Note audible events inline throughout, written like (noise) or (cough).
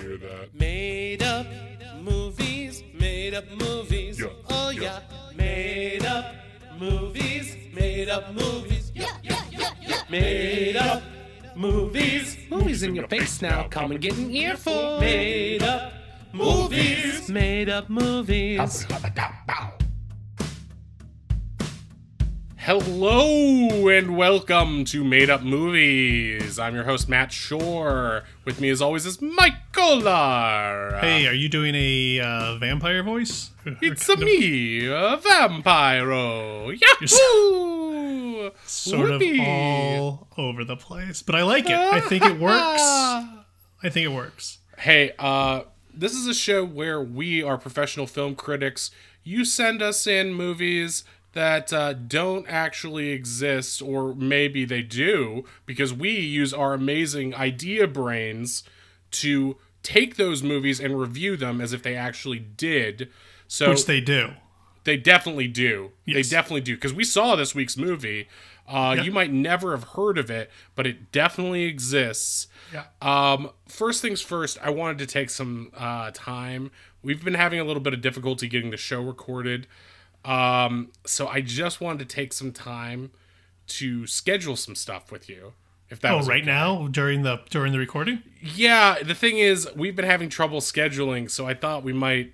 hear that? Made up movies, made up movies. Yeah, oh yeah. yeah. Made up movies, made up movies. Yeah, yeah, yeah, yeah. Made up movies. Movies in your face now. Come and get an earful. Made up movies, made up movies. Hello and welcome to Made Up Movies. I'm your host Matt Shore. With me, as always, is Mike Golar. Hey, are you doing a uh, vampire voice? it's (laughs) a me, a vampiro. Yahoo! Sort Whoopee. of all over the place, but I like it. I think it (laughs) works. I think it works. Hey, uh, this is a show where we are professional film critics. You send us in movies that uh, don't actually exist, or maybe they do, because we use our amazing idea brains to take those movies and review them as if they actually did. So Which they do. they definitely do. Yes. They definitely do because we saw this week's movie. Uh, You might never have heard of it, but it definitely exists. Yeah. Um, first things first, I wanted to take some uh, time. We've been having a little bit of difficulty getting the show recorded, um, so I just wanted to take some time to schedule some stuff with you. If that Oh, was right okay. now during the during the recording. Yeah, the thing is, we've been having trouble scheduling, so I thought we might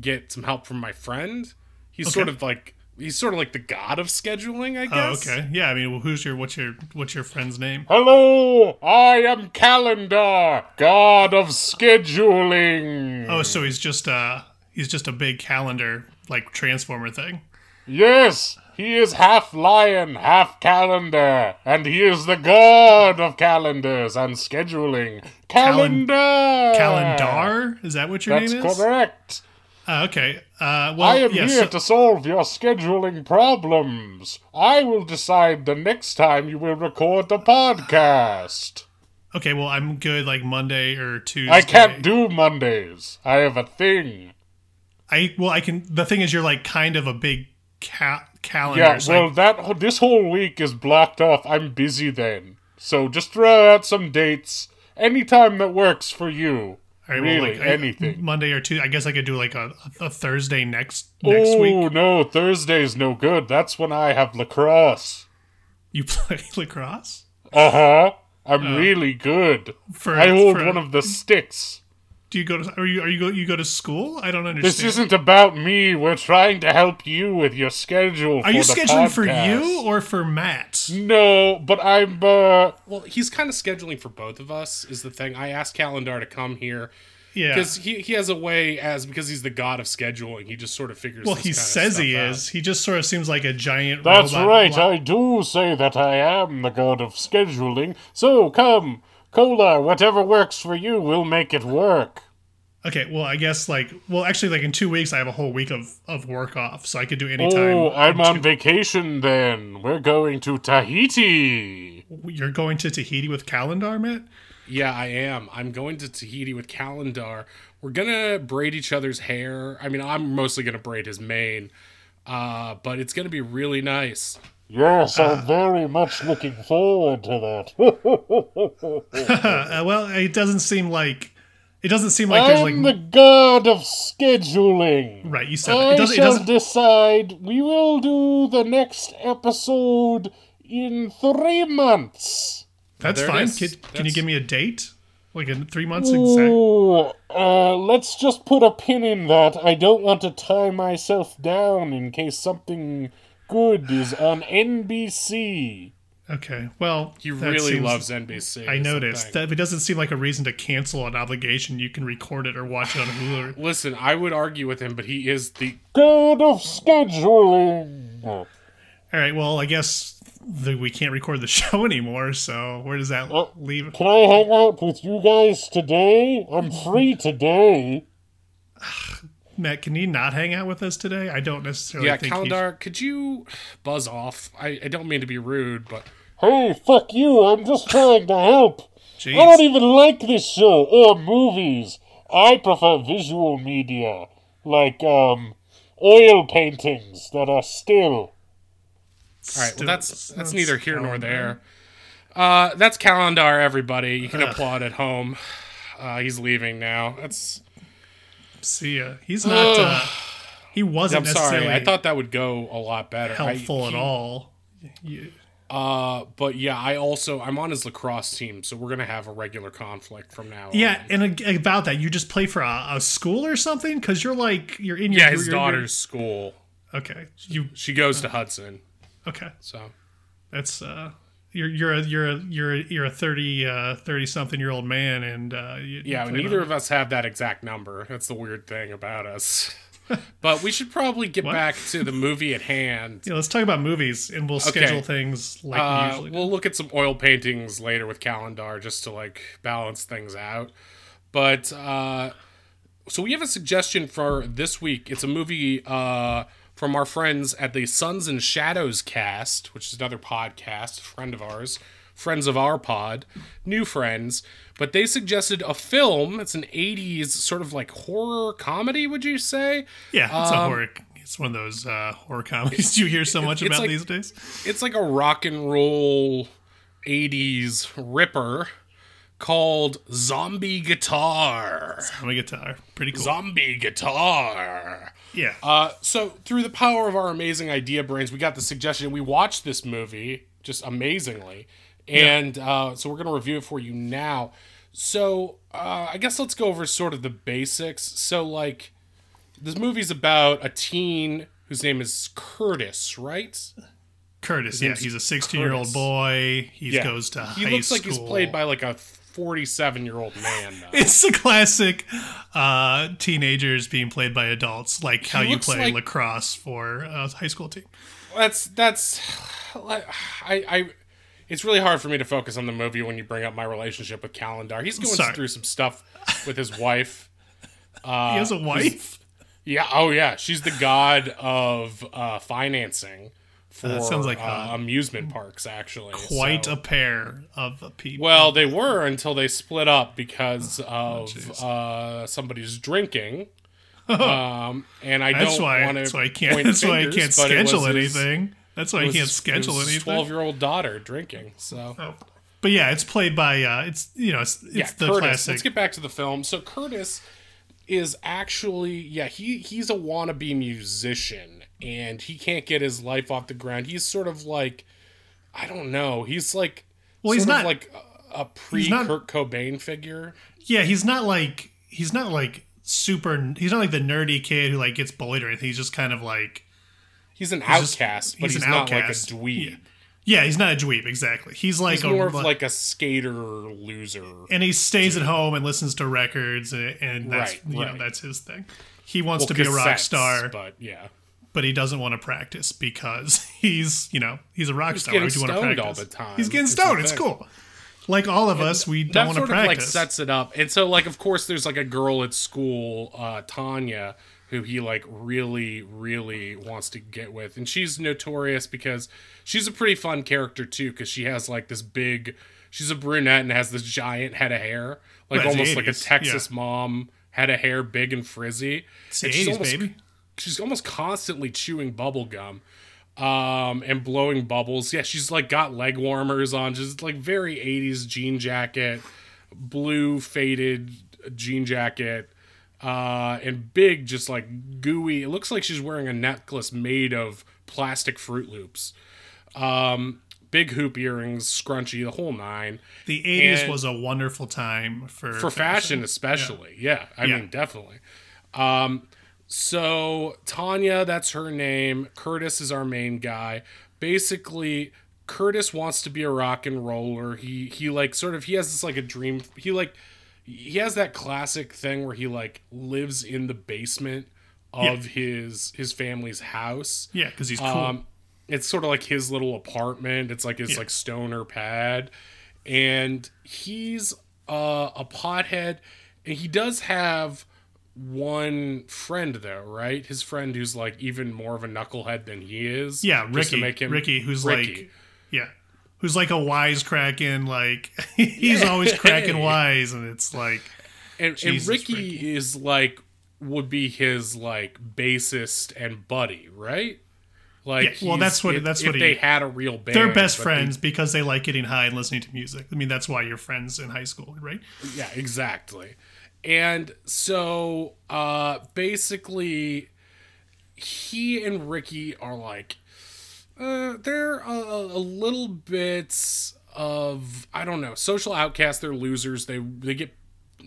get some help from my friend. He's sort of like he's sort of like the god of scheduling, I Oh, guess. okay. Yeah, I mean, well, who's your what's your what's your friend's name? Hello, I am Calendar, god of scheduling. Oh, so he's just uh he's just a big calendar like transformer thing. Yes, he is half lion, half calendar, and he is the god of calendars and scheduling. Calen- Calendar. Calendar? Is that what your That's name is? correct. Uh, okay. Uh, well, I am here to solve your scheduling problems. I will decide the next time you will record the podcast. okay. Well, I'm good. Like Monday or Tuesday. I can't do Mondays. I have a thing. I well, I can. The thing is, you're like kind of a big ca- calendar. Yeah, so well, I- that this whole week is blocked off. I'm busy then. So just throw out some dates anytime that works for you. all right, well, really, like, I- anything. Monday or Tuesday. I guess I could do like a, a Thursday next next oh, week. no, Thursday's no good. That's when I have lacrosse. You (laughs) play lacrosse Uh huh. I'm really good. for. I hold for- one of the sticks. Do you go to? Are you are you go you go to school? I don't understand. This isn't about me. We're trying to help you with your schedule. Are you scheduling for you or for Matt? No, but I'm. uh Well, he's kind of scheduling for both of us. Is the thing. I asked Calendar to come here Yeah. because he he has a way as because he's the god of scheduling. He just sort of figures. Well, this he kind of says he stuff is. He just sort of seems like a giant. That's robot right. blo- I do say that I am the god of scheduling. So come, Cola. Whatever works for you, we'll make it work. Okay, well, I guess like, well, actually, like in two weeks, I have a whole week of of work off, so I could do any time. Oh, I'm in on two- vacation then. We're going to Tahiti. You're going to Tahiti with Calendar, Matt? Yeah, I am. I'm going to Tahiti with Calendar. We're gonna braid each other's hair. I mean, I'm mostly gonna braid his mane, uh, but it's gonna be really nice. Yes, I'm very much looking forward to that. Uh, (laughs) well, it doesn't seem like it doesn't seem like there's like I'm the god of scheduling. right. You said that. I it doesn't. It shall doesn't. decide. We will do the next episode in three months. That's there fine. is. Can, can you give me a date? Like in three months exact. Ooh, uh, let's just put a pin in that. I don't want to tie myself down in case something good is on NBC. Okay. Well, He that really seems- loves NBC. I noticed that it doesn't seem like a reason to cancel an obligation. You can record it or watch it on Hulu. (laughs) Listen, I would argue with him, but he is the God of scheduling. All right. Well, I guess the, we can't record the (laughs) show anymore. So where does that Oh. leave? Can I hang out with you guys today? I'm free today. (sighs) (sighs) (sighs) Matt, can you not hang out with us today? I don't necessarily yeah. think. he Calendar, could you buzz off? I, I don't mean to be rude, but Hey, fuck you. I'm just trying to help. should- I don't even like this show or movies. I prefer visual media, like, um, oil paintings that are still. All right, well, that's that's neither here nor there. Uh, that's calendar, everybody. You can applaud at home. uh, he's leaving now. That's. See ya. He's not. Uh, he wasn't I'm sorry. I thought that would go a lot better. I- helpful at all. You- Uh, but yeah, I also I'm on his lacrosse team, so we're gonna have a regular conflict from now. Yeah, on. and about that, you just play for a, a school or something because you're like you're in your yeah. His you're- daughter's school. Okay, you She goes to Hudson, okay? so That's uh, you're you're a you're a you're a, you're a thirty uh thirty something year old man, and uh, you, yeah. you Neither of us have that exact number. That's the weird thing about us. but we should probably get back to the movie at hand. Yeah, let's talk about movies, and we'll schedule things like we Uh, usually do. we'll look at some oil paintings later with Calendar just to like balance things out. But uh, so we have a suggestion for this week. It's a movie uh, from our friends at the Suns and Shadows cast, which is another podcast, friend of ours, friends of our pod, new friends. But they suggested a film. It's an '80s sort of like horror comedy. Would you say? Yeah, it's a horror. It's one of those uh, horror comedies you hear so (laughs) much um, about like- these days. it's like a rock and roll 80s ripper called Zombie Guitar. I'm guitar, pretty cool. Zombie Guitar. Yeah, Uh, so through the power of our amazing idea brains, we got the suggestion. We watched this movie just amazingly, and uh, so we're gonna review it for you now. So uh, I guess let's go over sort of the basics. So like, this movie's about a teen whose name is Curtis, right? Curtis. Yeah, he's a 16 year old boy. He goes to he high looks school. like he's played by like a 47 year old man though. It's the classic uh, teenagers being played by adults, like how you play like- lacrosse for a high school team. that's that's I I it's really hard for me to focus on the movie when you bring up my relationship with Calendar. He's going through some stuff with his wife. (laughs) he has a wife. Yeah, oh yeah, she's the god of uh, financing for That sounds like, uh, amusement parks. Actually, Quite So- a pair of people. well, they were until they split up because (sighs) Oh, of uh, somebody's drinking. (laughs) um, and I that's don't why. want to. That's why I can't. That's why I can't schedule anything. That's why I can't schedule anything. Twelve-year-old daughter drinking. So Oh. But yeah, it's played by. Uh, it's you know, it's, it's yeah, the Curtis. classic. Let's get back to the film. So Curtis is actually yeah he he's a wannabe musician and he can't get his life off the ground. He's sort of like I don't know. He's like Well, he's not- like a, a pre not- Kurt Cobain figure. yeah, he's not like he's not like super. He's not like the nerdy kid who like gets bullied or anything. He's just kind of like He's an just- outcast, but he's he's, not outcast. like a dweeb. yeah, he's not a dweeb exactly. He's like He's a, more of like a skater loser. and he stays at home and listens to records and, and that's Right, you know that's his thing. He wants Well, to be a rock star, but yeah, but he doesn't want to practice because (laughs) he's you know he's a rock star. getting Why would you want to stoned practice? all the time. He's getting stoned. It's thing. cool. Like all of us, we don't want to sort of like sets it up and so like of course there's like a girl at school uh tanya who he like really really wants to get with and she's notorious because she's a pretty fun character too because she has like this big she's a brunette and has this giant head of hair like Well, it's almost like a 80s, texas mom head of hair big and frizzy It's And she's 80s, almost- baby. She's almost constantly chewing bubble gum um and blowing bubbles. Yeah she's like got leg warmers on. Just like very 80s jean jacket blue faded jean jacket uh and big just like gooey it looks like she's wearing a necklace made of plastic fruit loops. Um big hoop earrings scrunchy the whole nine. The 80s And- was a wonderful time for for fashion especially. Yeah, i Yeah. mean definitely. Um so tanya that's her name. Curtis is our main guy. Basically curtis wants to be a rock and roller. He he like sort of he has this like a dream. He like he has that classic thing where he like lives in the basement of his his family's house. Yeah, because he's cool. um, it's sort of like his little apartment. It's like his Yeah. like stoner pad, and he's uh, a pothead, and he does have one friend though, right? His friend who's like even more of a knucklehead than he is. yeah, Ricky. make him- Ricky, who's Ricky. like, yeah, who's like a wisecracking, like (laughs) he's always cracking (laughs) wise, and it's like, and, and Ricky, Ricky. is like would be his like bassist and buddy, right? Like, Yeah, well, that's what- if, that's if what he- they had a real band. They're best but they- friends because they like getting high and listening to music. I mean, that's why you're friends in high school, right? Yeah, exactly. And so uh basically he and Ricky are like uh they're a, a little bit of I don't know, social outcasts, they're losers. They they get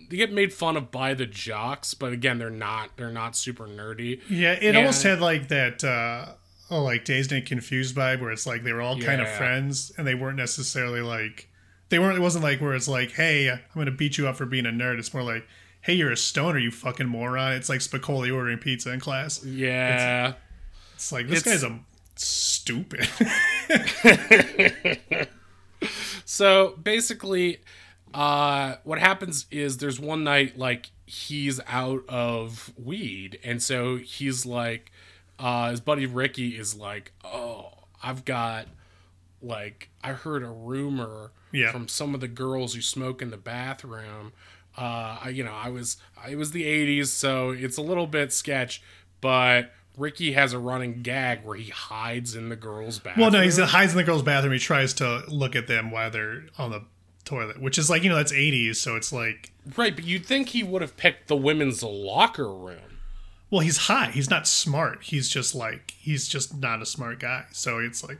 they get made fun of by the jocks, but again, they're not they're not super nerdy. Yeah, it almost Yeah. had like that, uh, oh, like Dazed and Confused vibe, where it's like they were all kind of friends, and they weren't necessarily like they weren't. It wasn't like where it's like, hey, I'm gonna beat you up for being a nerd. It's more like, hey, you're a stoner, you fucking moron. It's like Spicoli ordering pizza in class. Yeah. It's like this It's- guy's a stupid. (laughs) So basically, uh, what happens is there's one night like he's out of weed, and so he's like, uh, his buddy Ricky is like, oh, I've got like I heard a rumor Yeah. from some of the girls who smoke in the bathroom. Uh, I, you know, I was it was the '80s, so it's a little bit sketch, but. Ricky has a running gag where he hides in the girls' bathroom. well, no, he's hides in the girls' bathroom. He tries to look at them while they're on the toilet, which is like you know that's 80s, so it's like, Right, but you'd think he would have picked the women's locker room. well, he's high. He's not smart. He's just like he's just not a smart guy. So it's like,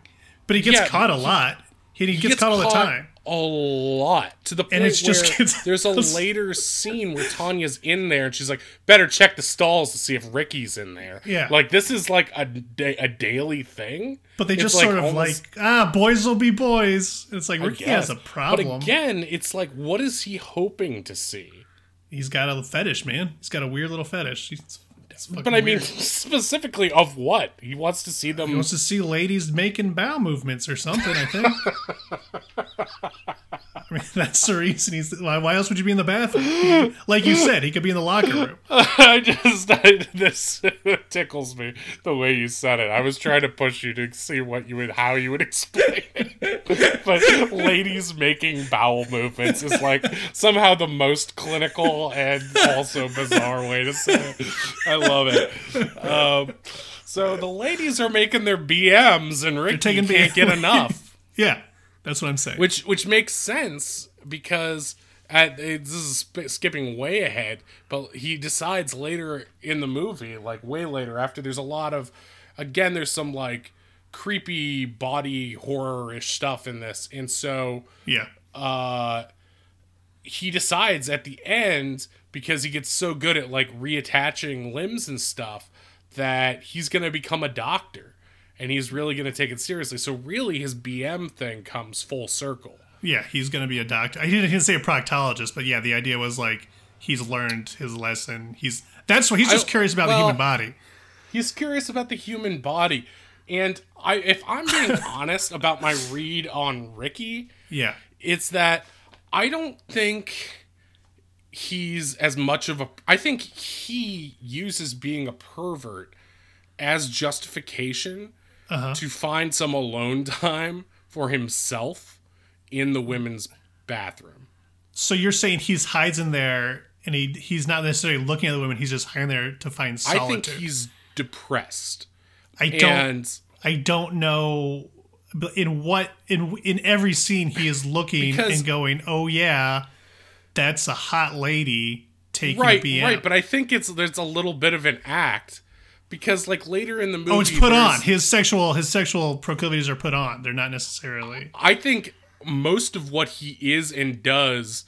but he gets Yeah, caught a he- lot. He, he, gets, caught all the time. A lot to the point And it's just where there's a later scene where Tanya's in there and she's like, "Better check the stalls to see if Ricky's in there." Yeah. like this is like a da- a daily thing. But they It's just sort of almost- like ah, boys will be boys. It's like I Ricky has a problem. But again, it's like, what is he hoping to see? he's got a fetish, man. He's got a weird little fetish. He's, But I mean, weird. (laughs) specifically of what he wants to see them. he wants to see ladies making bowel movements or something. I think. I mean, (laughs) that's the reason he's. Why, why else would you be in the bathroom? Like you said, he could be in the locker room. (laughs) I just I, this tickles me the way you said it. I was trying to push you to see what you would how you would explain it, but ladies making bowel movements is like somehow the most clinical and also bizarre way to say it. I love it. Um, so the ladies are making their BMs, and Ricky taking can't BM. get enough (laughs) Yeah, that's what I'm saying. which which makes sense because at this is sp- skipping way ahead but he decides later in the movie like way later after there's a lot of again there's some like creepy body horror-ish stuff in this and so yeah, uh he decides at the end because he gets so good at like reattaching limbs and stuff that he's going to become a doctor and he's really going to take it seriously so really his bm thing comes full circle yeah, he's gonna be a doctor. I didn't, say a proctologist, but yeah, the idea was like he's learned his lesson. He's that's what he's just I- curious about well- the human body. he's curious about the human body and i if i'm being (laughs) honest about my read on ricky Yeah, it's that i don't think he's as much of a i think he uses being a pervert as justification uh-huh. to find some alone time for himself in the women's bathroom. So you're saying he's hides in there and he he's not necessarily looking at the women, he's just hiding there to find solitude. i think he's depressed. I don't and I don't know in what in in every scene he is looking Because- and going, "Oh yeah, that's a hot lady taking right, a BM." right. But I think it's there's a little bit of an act because like later in the movie, oh, it's put on. His sexual his sexual proclivities are put on. They're not necessarily I think most of what he is and does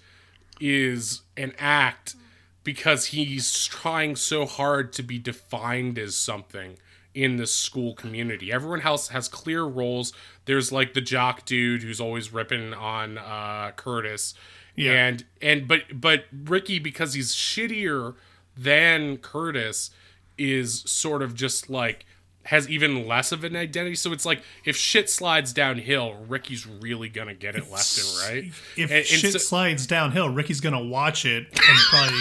is an act because he's trying so hard to be defined as something in the school community. Everyone else has clear roles. There's like the jock dude who's always ripping on uh, Curtis. Yeah. And and but but Ricky because he's shittier than Curtis is sort of just like has even less of an identity. So it's like if shit slides downhill, Ricky's really gonna get it left and right. if And- and shit so- slides downhill, Ricky's gonna watch it and probably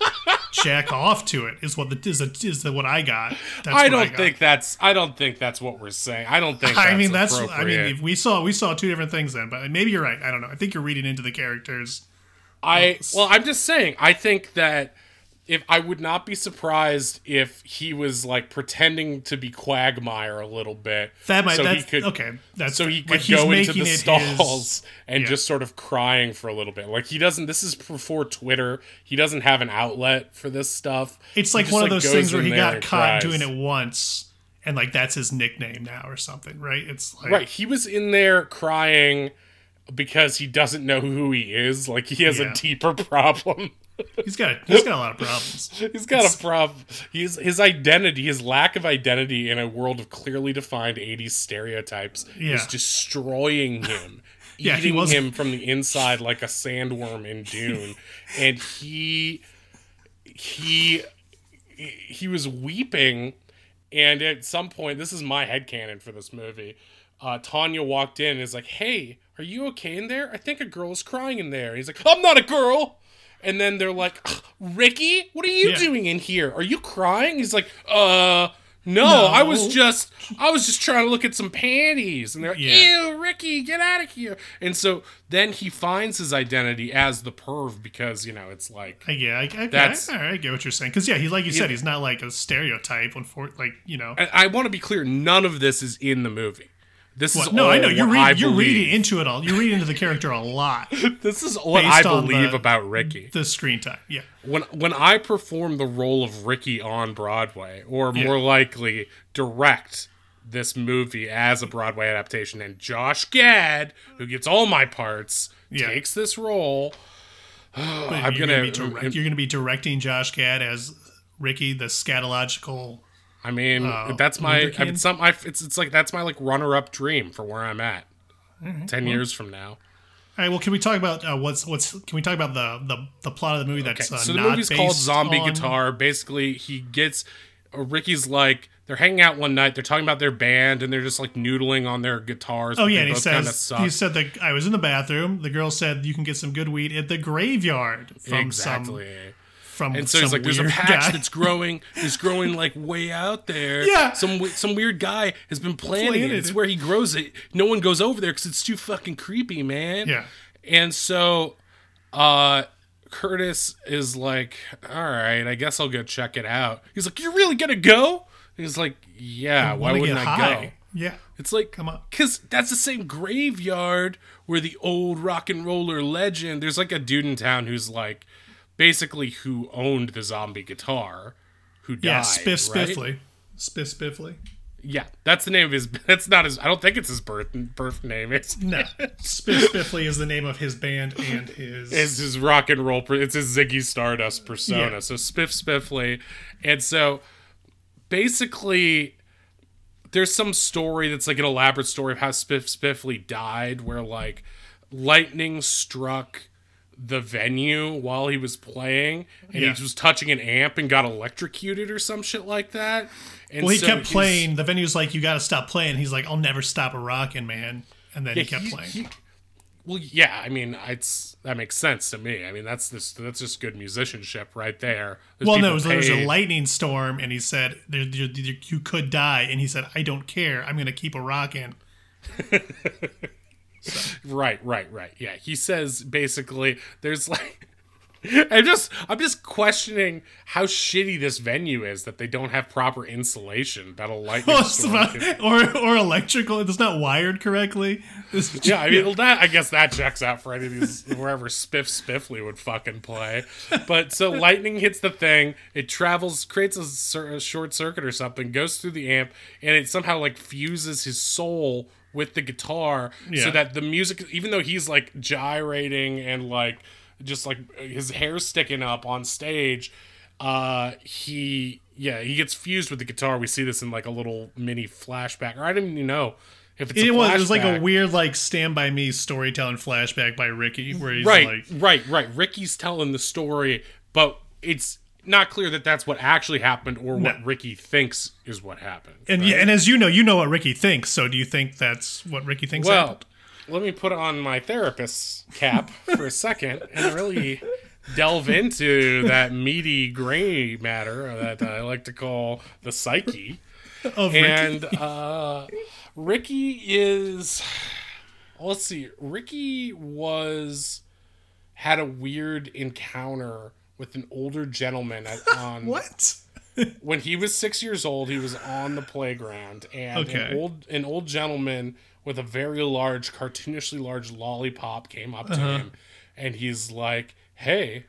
(laughs) jack off to it. Is what the is, the, is the, what I got. That's I don't got. think that's I don't think that's what we're saying. I don't think. I mean that's I mean if we saw we saw two different things then, but maybe you're right. I don't know. I think you're reading into the characters. I well, I'm just saying. I think that if I would not be surprised if he was like pretending to be Quagmire a little bit, That might so that's he could okay. That's so he could go into the stalls his- and yeah. just sort of crying for a little bit. Like he doesn't. This is before Twitter. He doesn't have an outlet for this stuff. It's like just, one of those things where he got caught cries. doing it once, and like that's his nickname now or something, right? It's like Right. He was in there crying because he doesn't know who he is. Like he has Yeah. a deeper (laughs) problem. he's got he's got a lot of problems. (laughs) He's got a problem. He's his identity, his lack of identity in a world of clearly defined '80s stereotypes Yeah. is destroying him, (laughs) Yeah, eating was- him from the inside like a sandworm in Dune, and he he he was weeping, and at some point, this is my headcanon for this movie. Uh, Tanya walked in and is like, "Hey, are you okay in there? I think a girl is crying in there." And he's like, "I'm not a girl." And then they're like, "Ricky, what are you Yeah. doing in here? Are you crying?" He's like, "Uh, no, I was just, I was just trying to look at some panties." And they're like, Yeah. "Ew, Ricky, get out of here!" And so then he finds his identity as the perv because you know it's like I- Yeah, I, okay, That's- all right, I get what you're saying. Because yeah, he like you said, he's not like a stereotype. For like you know, I, I want to be clear, none of this is in the movie. This is What? no, all I know you're what I reading. You're reading into it all. You're reading into the character a lot. (laughs) This is what I believe the- about Ricky. The screen time. Yeah, When when I perform the role of Ricky on Broadway, or more likely direct this movie as a Broadway adaptation, and Josh Gad, who gets all my parts, Yeah. takes this role. (sighs) I'm you're gonna- be direct, you're gonna be directing Josh Gad as Ricky, the scatological. I mean, Uh, that's my. I mean, some. I, it's it's like that's my like runner up dream for where I'm at. Mm-hmm. Ten years from now. All right. Well, can we talk about uh, what's what's? Can we talk about the the, the plot of the movie that's Okay, uh, so the not movie's called Zombie on- Guitar. Basically, he gets uh, Ricky's like they're hanging out one night. They're talking about their band and they're just like noodling on their guitars. Oh yeah, and he says he said that I was in the bathroom. The girl said you can get some good weed at the graveyard from exactly. some from and so he's like, "There's a patch guy. that's growing. It's growing like way out there. (laughs) Yeah. some some weird guy has been planting it. It's where he grows it. No one goes over there because it's too fucking creepy, man. Yeah. And so, uh, Curtis is like, "All right, I guess I'll go check it out." He's like, "You're really gonna go?" He's like, "Yeah. Why wouldn't I high. go?" Yeah. It's like, Come on. because that's the same graveyard where the old rock and roller legend. There's like a dude in town who's like, basically, who owned the zombie guitar, who died. Yeah, Spiff right? Spiffly. Spiff Spiffly. Yeah, that's the name of his. (laughs) That's not his. I don't think it's his birth birth name. It's No. (laughs) Spiff Spiffly is the name of his band and his it's his rock and roll. It's his Ziggy Stardust persona. Yeah. So Spiff Spiffly, and so basically, there's some story that's like an elaborate story of how Spiff Spiffly died, where like lightning struck the venue while he was playing, and Yeah. he was touching an amp and got electrocuted or some shit like that. And Well, he so kept playing. The venue's like, you got to stop playing. He's like, I'll never stop a rockin', man. And then he kept he- playing. he- well, yeah, I mean, it's that makes sense to me. I mean, that's this that's just good musicianship right there. There's well, no, it was, there was a lightning storm, and he said, there, there, there- you could die. And he said, I don't care. I'm going to keep a rockin'. (laughs) (laughs) Right, right, right. Yeah, he says basically there's like (laughs) I'm just I'm just questioning how shitty this venue is that they don't have proper insulation that a lightning (laughs) Well, storm about- can- or, or electrical. It's not wired correctly. This- Yeah, I mean well, that I guess that checks out for any of these wherever Spiff Spiffly would fucking play. But so lightning hits the thing, it travels, creates a, a short circuit or something, goes through the amp, and it somehow like fuses his soul with the guitar, Yeah. so that the music, even though he's like gyrating and like just like his hair sticking up on stage, uh, he yeah he gets fused with the guitar. We see this in like a little mini flashback, or I don't even know. If it's a it was it was like a weird like Stand by Me storytelling flashback by Ricky, where he's right, like, right, right. Ricky's telling the story, but it's not clear that that's what actually happened or what No. Ricky thinks is what happened. and right? yeah, and as you know, you know what Ricky thinks. So do you think that's what Ricky thinks? well, happened? let me put on my therapist's cap for a second and really delve into that meaty gray matter that I like to call the psyche. of Ricky. And uh, Ricky is. Let's see. Ricky was had a weird encounter with an older gentleman at, (laughs) on What? when he was six years old, he was on the playground, and Okay. an old an old gentleman with a very large, cartoonishly large lollipop came up to Uh-huh. him, and he's like, "Hey,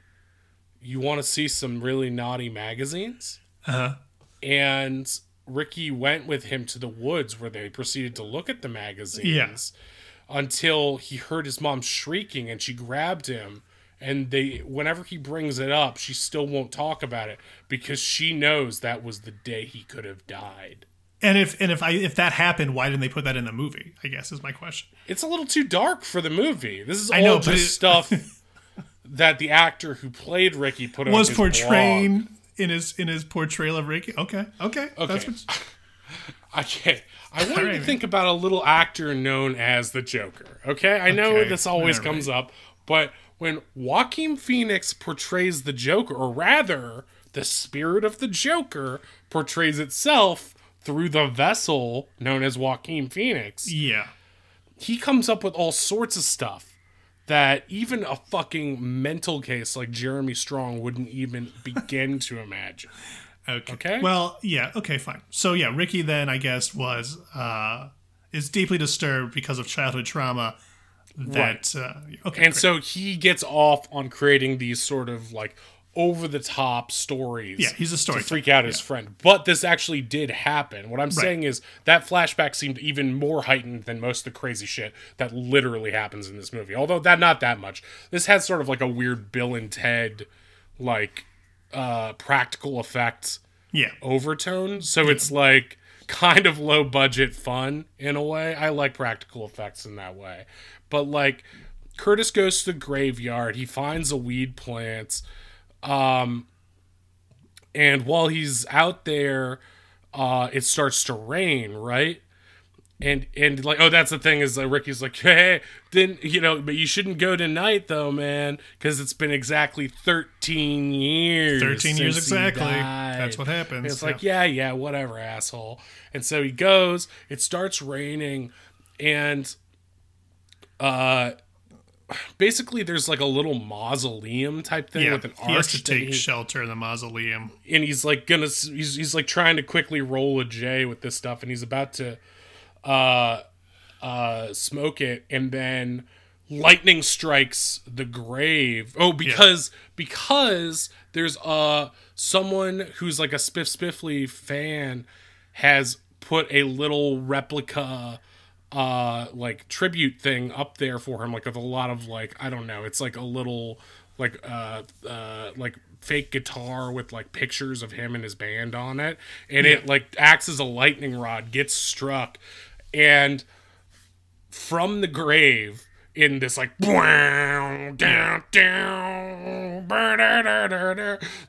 you want to see some really naughty magazines?" Uh-huh. And Ricky went with him to the woods where they proceeded to look at the magazines Yeah. until he heard his mom shrieking and she grabbed him and they whenever he brings it up she still won't talk about it because she knows that was the day he could have died And if and if I if that happened, why didn't they put that in the movie? I guess is my question. it's a little too dark for the movie this is all I know, just it- stuff (laughs) that the actor who played ricky put on Was portraying blog. in his in his portrayal of Ricky. Okay, okay, That's Okay. what, (laughs) I can't. I wanted right, to man. think about a little actor known as the Joker. Okay, I know Okay, this always right. comes up, but when Joaquin Phoenix portrays the Joker, or rather, the spirit of the Joker portrays itself through the vessel known as Joaquin Phoenix, yeah. he comes up with all sorts of stuff that even a fucking mental case like Jeremy Strong wouldn't even begin (laughs) to imagine. Okay. Okay. Well, yeah. Okay, fine. So yeah, Ricky then I guess was uh is deeply disturbed because of childhood trauma. That uh, okay. And great. so he gets off on creating these sort of like over the top stories. Yeah, he's a story to freak out his friend. But this actually did happen. What I'm saying is that flashback seemed even more heightened than most of the crazy shit that literally happens in this movie. Although that not that much. This has sort of like a weird Bill and Ted like uh practical effects yeah. overtone. So it's like kind of low budget fun in a way. I like practical effects in that way. But like Curtis goes to the graveyard, he finds a weed plant. Um and while he's out there, uh it starts to rain, right? And and like oh that's the thing is that Ricky's like (laughs) hey then you know but you shouldn't go tonight though man because it's been exactly thirteen years 13 years exactly. That's what happens. It's like, yeah, yeah, whatever, asshole. And so he goes, it starts raining, and uh basically there's like a little mausoleum type thing yeah. with an he has to take he- shelter in the mausoleum. and he's like gonna he's, he's like trying to quickly roll a J with this stuff and he's about to uh uh smoke it and then lightning strikes the grave. Oh because because there's uh someone who's like a spiff spiffly fan has put a little replica uh like tribute thing up there for him like with a lot of like i don't know it's like a little like uh uh like fake guitar with like pictures of him and his band on it. And it like acts as a lightning rod gets struck and from the grave in this like down down down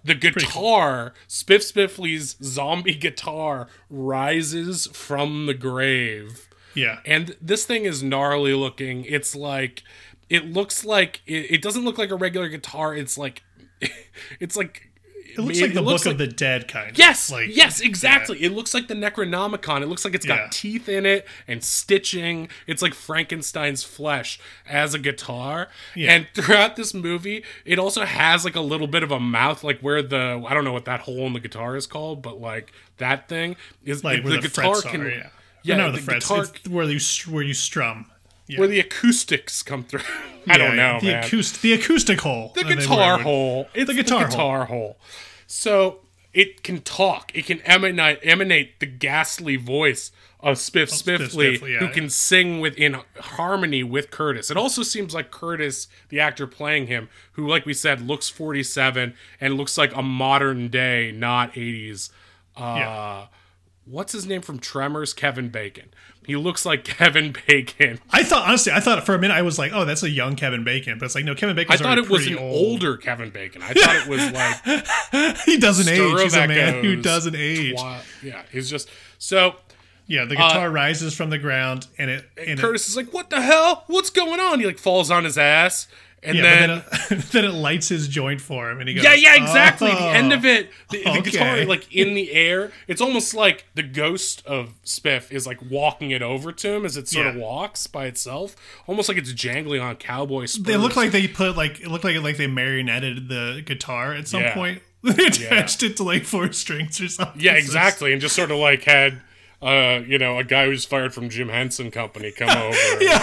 the guitar spiff spiffly's zombie guitar rises from the grave Yeah. and this thing is gnarly looking. It's like it looks like it, it doesn't look like a regular guitar. It's like (laughs) it's like It looks like the Book of the Dead kind. Of. Yes, Like yes, exactly. It looks like the Necronomicon. It looks like it's got Yeah. teeth in it and stitching. It's like Frankenstein's flesh as a guitar. Yeah. And throughout this movie, it also has like a little bit of a mouth, like where the I don't know what that hole in the guitar is called, but like that thing is like where the, frets are. Yeah. yeah, no, the the, frets. guitar- where you where you strum. Yeah. where the acoustics come through. (laughs) I don't know, the man. acoustic the acoustic hole. the guitar hole. It's the guitar guitar, hole. hole. So it can talk. It can emanate emanate the ghastly voice of Spiff Spiff Spiffly, Spiffly, yeah, who yeah. can sing within harmony with Curtis. It also seems like Curtis, the actor playing him, who, like we said, looks forty seven and looks like a modern day, not eighties. Uh, Yeah. What's his name from Tremors? Kevin Bacon. He looks like Kevin Bacon. I thought honestly, I thought for a minute I was like, oh, that's a young Kevin Bacon, but it's like no, Kevin Bacon. I thought it was an old. older Kevin Bacon. I thought it was (laughs) like he doesn't age. He's a man who doesn't age. Why- Yeah, he's just so. Yeah, the uh, guitar rises from the ground, and it and it- Curtis is like, "What the hell? What's going on?" He like falls on his ass, And Yeah, then, then, it, (laughs) then it lights his joint for him, and he goes, yeah, yeah, exactly. The "Oh." end of it, the, the guitar like in the air. It's almost like the ghost of Spiff is like walking it over to him as it sort of walks by itself, almost like it's jangling on cowboy spurs. They look like they put like it looked like like they marionetted the guitar at some Yeah. point. (laughs) They attached it to like four strings or something. Yeah, exactly, and just sort of like had, uh, you know, a guy who's fired from Jim Henson Company come (laughs) over, Yeah.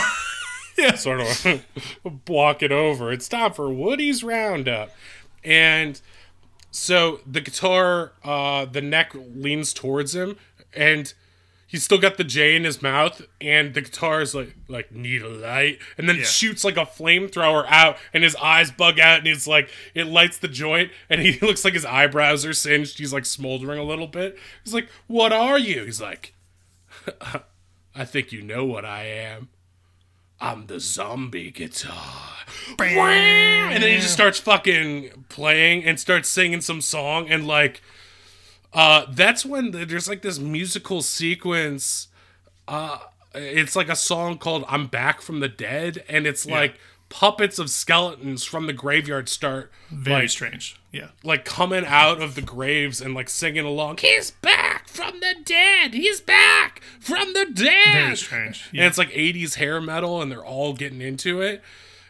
Yeah. (laughs) sort of block it over. It's time for Woody's Roundup, and so the guitar, uh, the neck leans towards him, and he's still got the J in his mouth, and the guitar is like like need a light, and then Yeah. shoots like a flamethrower out, and his eyes bug out, and he's like it lights the joint, and he (laughs) looks like his eyebrows are singed. He's like smoldering a little bit. He's like, "What are you?" He's like, (laughs) "I think you know what I am." I'm the zombie guitar. And then he just starts fucking playing and starts singing some song. And like uh that's when there's like this musical sequence uh it's like a song called I'm Back from the Dead. And it's like puppets of skeletons from the graveyard start Very like, strange. Yeah. like coming out of the graves and like singing along. He's back from the dead. He's back from the dead. Very strange. And Yeah. it's like 80s hair metal, and they're all getting into it.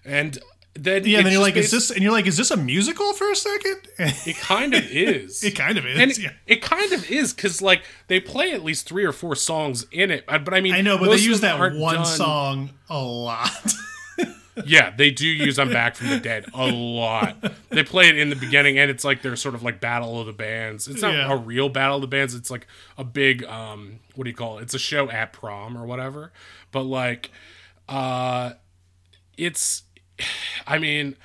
And then Yeah, and then you're like, is this? And you're like, is this a musical for a second? (laughs) It kind of is. it kind of is. and yeah. it kind of is because like they play at least three or four songs in it. But I mean, I know, but they use that one done- song a lot. (laughs) Yeah, they do use "I'm Back from the Dead" a lot. They play it in the beginning, and it's like their sort of like battle of the bands. It's not Yeah. a real battle of the bands. It's like a big um, what do you call it? It's a show at prom or whatever. But like, uh, it's, I mean,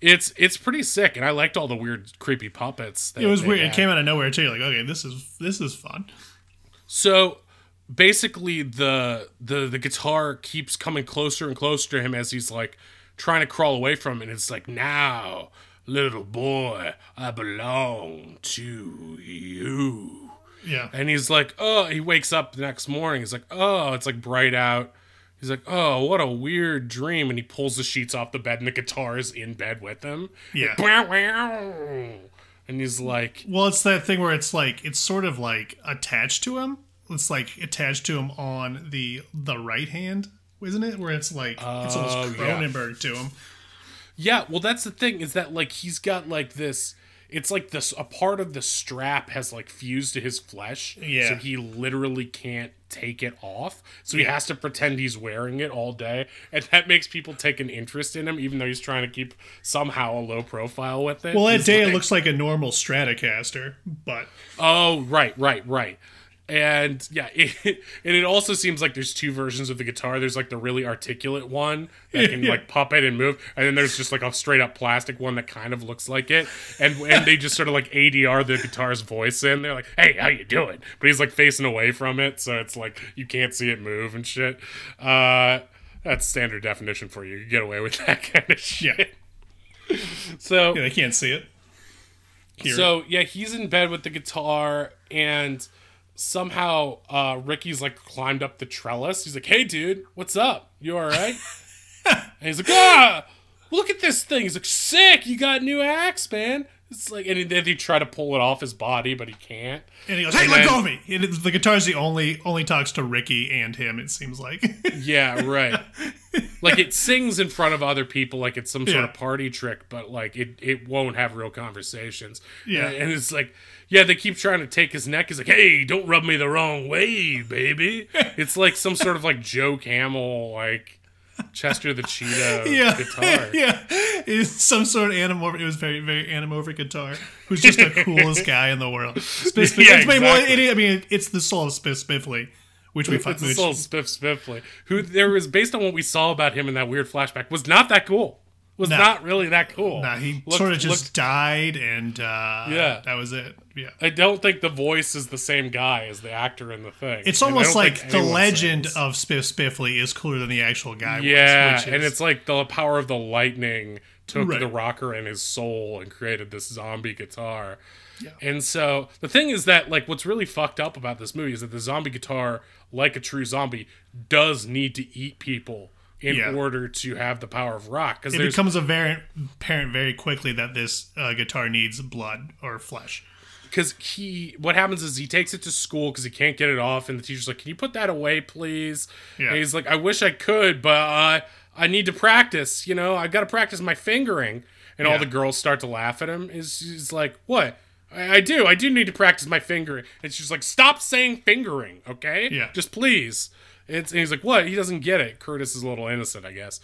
it's it's pretty sick, and I liked all the weird, creepy puppets. That it was weird. It came out of nowhere too. Like, okay, this is this is fun. So basically the the the guitar keeps coming closer and closer to him as he's like trying to crawl away from it. And it's like, now, little boy, I belong to you. Yeah. And he's like, oh, he wakes up the next morning. He's like, oh, it's like bright out. He's like, oh, what a weird dream. And he pulls the sheets off the bed, and the guitar is in bed with him. Yeah. Wow, wow. And he's like, Well, it's that thing where it's like it's sort of like attached to him. It's like attached to him on the the right hand, isn't it? Where it's like it's Oh, almost yeah. Cronenberg to him. Yeah, well, that's the thing is that like he's got like this. It's like this. A part of the strap has like fused to his flesh, Yeah. So he literally can't take it off. So he has to pretend he's wearing it all day, and that makes people take an interest in him, even though he's trying to keep somehow a low profile with it. Well, that He's day like- it looks like a normal Stratocaster, but Oh, right, right, right. And yeah, (laughs) it, and it also seems like there's two versions of the guitar. There's like the really articulate one that can Yeah. like puppet and move, and then there's just like a straight up plastic one that kind of looks like it. And and they just sort of like ADR the guitar's voice in. They're like, "Hey, how you doing?" But he's like facing away from it, so it's like you can't see it move and shit. Uh, that's standard definition for you. You get away with (laughs) that kind of shit. So yeah, they can't see it. Hear it. so yeah, he's in bed with the guitar, and somehow uh, Ricky's like climbed up the trellis. He's like, "Hey, dude, what's up? You all right?" (laughs) and he's like, "Ah, look at this thing." He's like, "Sick! You got a new axe, man." It's like, and then he try to pull it off his body, but he can't. And he goes, "Hey, And let go of me!" And the guitar's the only only talks to Ricky and him. It seems like. (laughs) Yeah, right. like it sings in front of other people, like it's some sort Yeah. of party trick, but like it, it won't have real conversations. Yeah. and, and it's like, yeah, they keep trying to take his neck. He's like, hey, don't rub me the wrong way, baby. (laughs) it's like some sort of like Joe Camel, like Chester the Cheetah (laughs) yeah, guitar. (laughs) yeah. It's some sort of anamorphic. It was very very anamorphic guitar. Who's just the coolest guy in the world. Spiff, Spiff- Yeah, it's- well, it- I mean, it's the soul of Spiff Spiffly, which we find. Little Spiff Spiffly, who there was based on what we saw about him in that weird flashback, was not that cool. Was Nah. not really that cool. Nah, he Looked- sort of just looked- died, and uh, Yeah. that was it. Yeah. I don't think the voice is the same guy as the actor in the thing. It's almost like the legend says. of Spiff Spiffly is cooler than the actual guy Yeah, was. which and it's like the power of the lightning took Right. the rocker and his soul and created this zombie guitar. Yeah. And so the thing is that like what's really fucked up about this movie is that the zombie guitar, like a true zombie, does need to eat people in Yeah. order to have the power of rock. Because It becomes a very apparent very quickly that this uh, guitar needs blood or flesh. because he what happens is he takes it to school because he can't get it off and the teacher's like can you put that away please Yeah. and he's like i wish i could but uh, i need to practice you know i gotta practice my fingering and all the girls start to laugh at him he's, he's like what I, I do i do need to practice my fingering and she's like stop saying fingering okay Yeah. just please it's, and he's like what he doesn't get it curtis is a little innocent i guess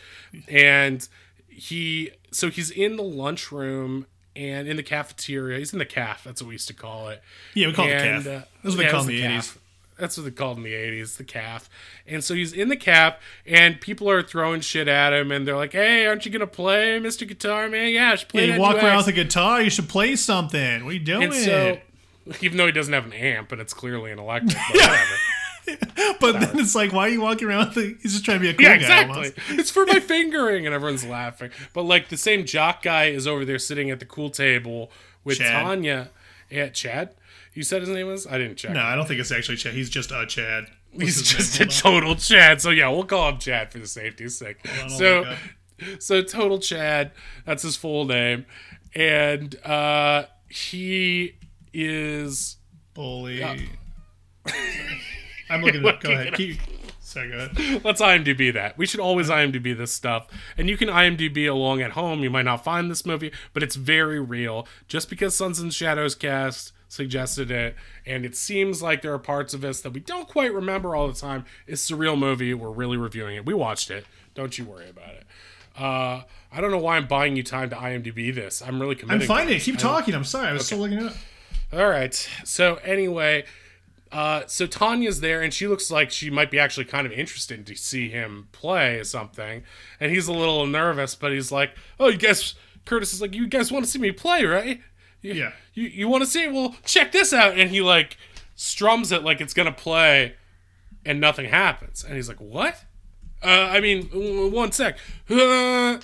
and he so he's in the lunchroom and in the cafeteria he's in the caf that's what we used to call it Yeah, we call it and, calf. uh, That's what they yeah, call it's in the calf. 80s. That's what they called in the 80s, the calf. And so he's in the calf, and people are throwing shit at him, and they're like, hey, aren't you going to play, Mr. Guitar Man? Yeah, I should play Yeah, you walk around with a guitar. You should play something. What are you doing? And so, even though he doesn't have an amp, and it's clearly an electric, but (laughs) whatever. (laughs) but then it's like, why are you walking around with? A, he's just trying to be a cool Yeah, guy. exactly. almost. it's for my fingering, and everyone's laughing. But like the same jock guy is over there sitting at the cool table with Chad. Tanya. Yeah, Chad. You said his name was? I didn't check. No, I don't think it's actually Chad. He's just a Chad. What's He's just a total Chad. So yeah, we'll call him Chad for the safety's sake. So, so total Chad. That's his full name, and uh, he is. Bully. (laughs) (laughs) I'm looking (laughs) at it up. Go ahead. Keep. Sorry, go ahead. (laughs) Let's IMDb that. We should always IMDb this stuff, and you can IMDb along at home. You might not find this movie, but it's very real. Just because Suns and Shadows cast suggested it, and it seems like there are parts of this that we don't quite remember all the time. It's a real movie. We're really reviewing it. We watched it. Don't you worry about it. Uh, I don't know why I'm buying you time to IMDb this. I'm really committing. I'm finding it. Keep talking. I'm sorry. I was still looking it up. All right. So anyway, uh, so Tanya's there, and she looks like she might be actually kind of interested to see him play something. And he's a little nervous, but he's like, "Oh, you guys." Curtis is like, "You guys want to see me play, right? You, Yeah. You you want to see it? Well, check this out." And he like strums it like it's gonna play, and nothing happens. And he's like, "What?" Uh, I mean, w- one sec. (laughs)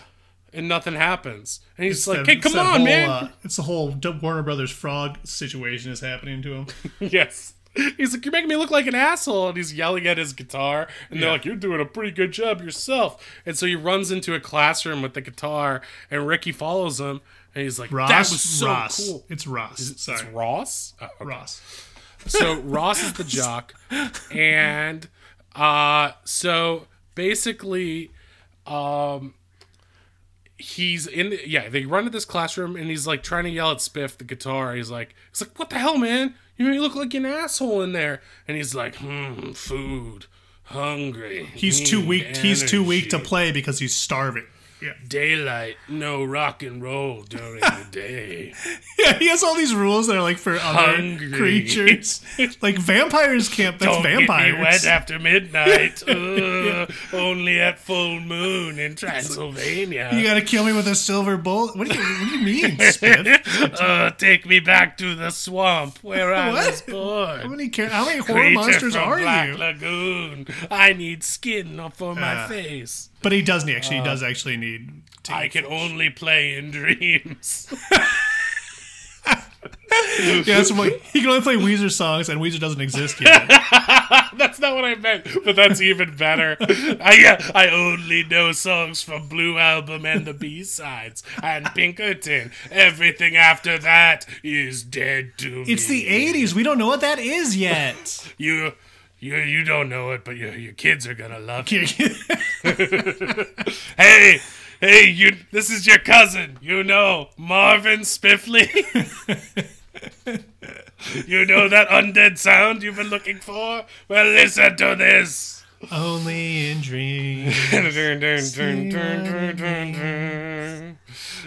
And nothing happens. And he's like, That- "Hey, come on, whole, man!" uh, it's the whole Warner Brothers frog situation is happening to him. (laughs) Yes. He's like, You're making me look like an asshole. And he's yelling at his guitar. And they're Yeah. like, You're doing a pretty good job yourself. And so he runs into a classroom with the guitar. And Ricky follows him. And he's like, Ross. That was so Ross. cool. It's Ross. Sorry. It's Ross? Oh, okay. Ross. So Ross is the (laughs) jock. And uh, so basically, um, he's in the, yeah they run to this classroom and he's like trying to yell at spiff the guitar he's like he's like what the hell man you, look like an asshole in there and he's like hmm food hungry He's too weak. He's too weak to play because he's starving. Yeah. daylight no rock and roll during the (laughs) day Yeah, he has all these rules that are like for other creatures. (laughs) like vampires can't. That's Don't vampires. get me wet after midnight. (laughs) Ugh, Only at full moon in Transylvania. you gotta kill me with a silver bullet. What do you, what do you mean, Spiff? Uh, take me back to the swamp where I What? was born. How many, char- how many horror Creature monsters from are Black you? Lagoon. I need skin for my Uh, face. But he does need. Actually, he Uh, does actually need. To I can only play in dreams. (laughs) (laughs) yeah, that's what he can only play Weezer songs, and Weezer doesn't exist yet. (laughs) that's not what I meant, but that's even better. I uh, I only know songs from Blue Album and the B sides and Pinkerton. Everything after that is dead to me. it's the '80s. We don't know what that is yet. you. You, you don't know it, but your, your kids are gonna love it. (laughs) Hey, hey, you! This is your cousin. You know Marvin Spiffley. (laughs) you know that undead sound you've been looking for? Well, listen to this. only in dreams. (laughs)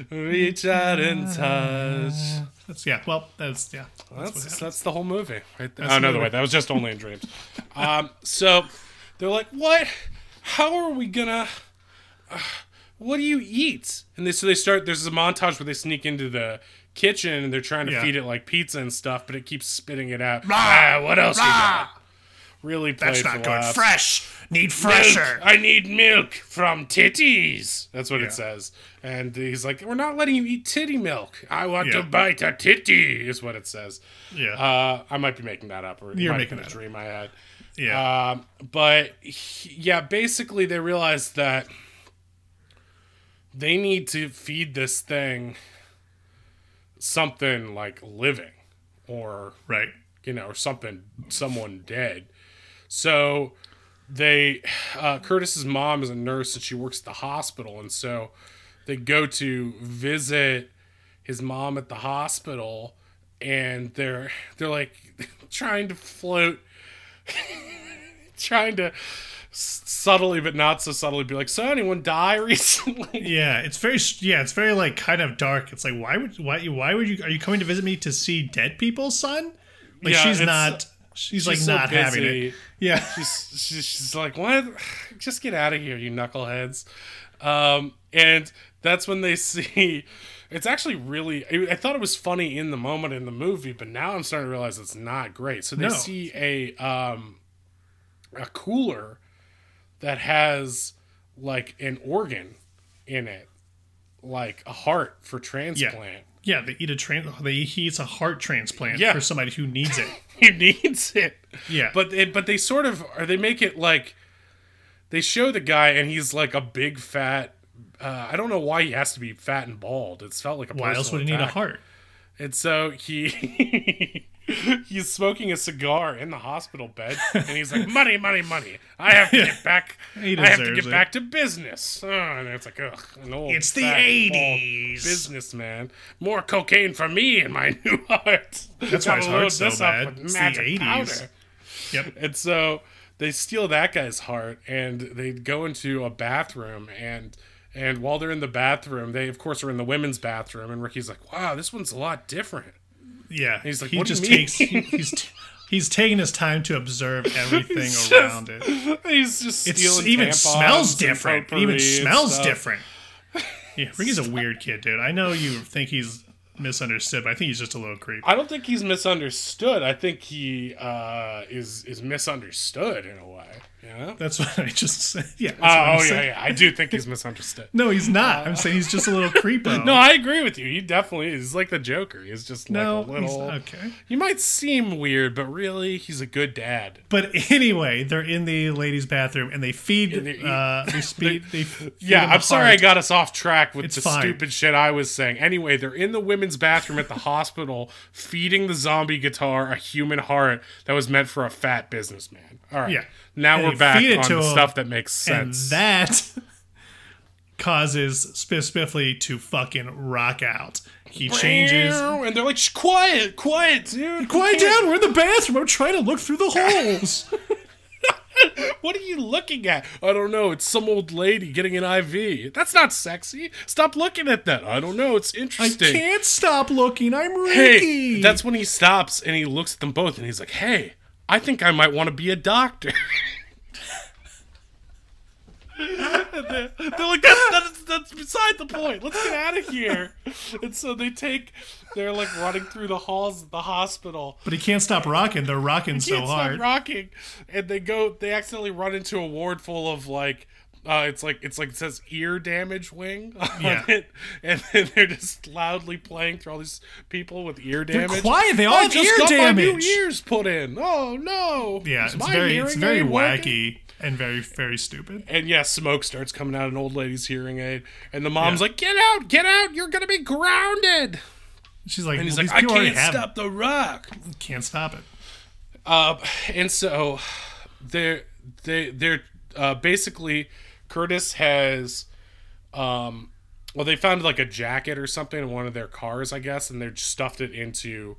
Reach out and touch. That's yeah. Well, that's yeah. That's, that's the whole movie. Right. That's Oh, the no, movie. wait, that was just only in dreams. um, so they're like, "What? How are we gonna? uh, what do you eat?" And they so they start. There's a montage where they sneak into the kitchen and they're trying to Yeah. feed it like pizza and stuff, but it keeps spitting it out. Ah, what else you got? Really That's not good. Fresh. Need Milk. fresher. I need milk from titties. That's what Yeah. it says. And he's like, "We're not letting you eat titty milk. I want Yeah. to bite a titty." Is what it says. Yeah. Uh, I might be making that up, or You're making a up. dream I had. Yeah. Um, but he- yeah, basically they realize that they need to feed this thing something like living or right. you know, or something, someone dead. So they, uh, Curtis's mom is a nurse and she works at the hospital, and so they go to visit his mom at the hospital, and they're they're like (laughs) trying to float, (laughs) trying to s- subtly but not so subtly be like, so anyone die (laughs) recently? Yeah, it's very yeah, it's very like kind of dark. It's like why would why why would you are you coming to visit me to see dead people, son? Like Yeah, she's not she's, like so not having it. Yeah. (laughs) she's, she's, she's like, what? (sighs) Just get out of here, you knuckleheads. Um, and that's when they (laughs) see. It's actually really. I I thought it was funny in the moment in the movie, but now I'm starting to realize it's not great. So they No. see a um, a cooler that has like an organ in it, like a heart for transplant. Yeah, they eat a tran they he eats a heart transplant Yeah. for somebody who needs it. (laughs) He needs it. Yeah. But it, but they sort of or they make it like they show the guy and he's like a big fat. Uh, I don't know why he has to be fat and bald. It's felt like a why else would he need a heart? And so he (laughs) he's smoking a cigar in the hospital bed, and he's like, "Money, money, money! I have to get back. I have to get it. back to business." Oh, and it's like, ugh, an old It's the 80s. businessman. More cocaine for me and my (laughs) new heart. That's why his heart's so up bad. with It's the 80s. Yep. And so they steal that guy's heart and they go into a bathroom and and while they're in the bathroom, they of course are in the women's bathroom and Ricky's like, "Wow, this one's a lot different." Yeah. He's like, he "What do you just mean?" takes he- he's t- he's taking his time to observe (laughs) everything It's around it. He's just It even smells different. It even smells different. (laughs) Yeah, Ricky's a weird kid, dude. I know you think he's misunderstood, but I think he's just a little creepy. I don't think he's misunderstood. I think he uh, is is misunderstood in a way. You know? That's what I just said. (laughs) Yeah. That's Oh, oh yeah, yeah. I do think he's misunderstood. (laughs) No, he's not. I'm saying he's just a little (laughs) creepo. No, I agree with you. He definitely is like the Joker. He's just like no, a little. okay. He might seem weird, but really, he's a good dad. But anyway, they're in the ladies' bathroom and they feed. And they- uh, they speed. They feed Yeah, I'm sorry I got us off track with It's the fine. stupid shit I was saying. Anyway, they're in the women's bathroom at the hospital feeding the zombie guitar a human heart that was meant for a fat businessman. All right. Yeah. Now we're back on to the stuff that makes sense. and that (laughs) causes Spiff Spiffly to fucking rock out. He changes. and they're like, quiet, quiet, dude. Quiet down. We're in the bathroom. I'm trying to look through the holes. (laughs) (laughs) What are you looking at? I don't know. It's some old lady getting an IV. That's not sexy. Stop looking at that. I don't know. It's interesting. I can't stop looking. I'm Ricky. Hey, that's when he stops and he looks at them both and he's like, "Hey, I think I might want to be a doctor." They're, they're like, that's, that's, that's beside the point. Let's get out of here. And so they take, they're like running through the halls of the hospital. But he can't stop rocking. They're rocking so Can't hard. stop rocking. And they go, they accidentally run into a ward full of like, uh, it's like it's like it says ear damage wing (laughs) on Yeah. it, and then they're just loudly playing through all these people with ear damage. They're quiet. They all I have just ear got my new ears put in. Oh no! Yeah, Is it's very, it's very aid working? wacky and very, very stupid. And yeah, smoke starts coming out of an old lady's hearing aid, and the mom's Yeah. like, "Get out! Get out! You're gonna be grounded!" She's like, And he's well, like, "I can't stop the rock." it. Can't stop it. Uh, and so they're they they're uh, basically Curtis has um well they found like a jacket or something in one of their cars I guess and they stuffed it into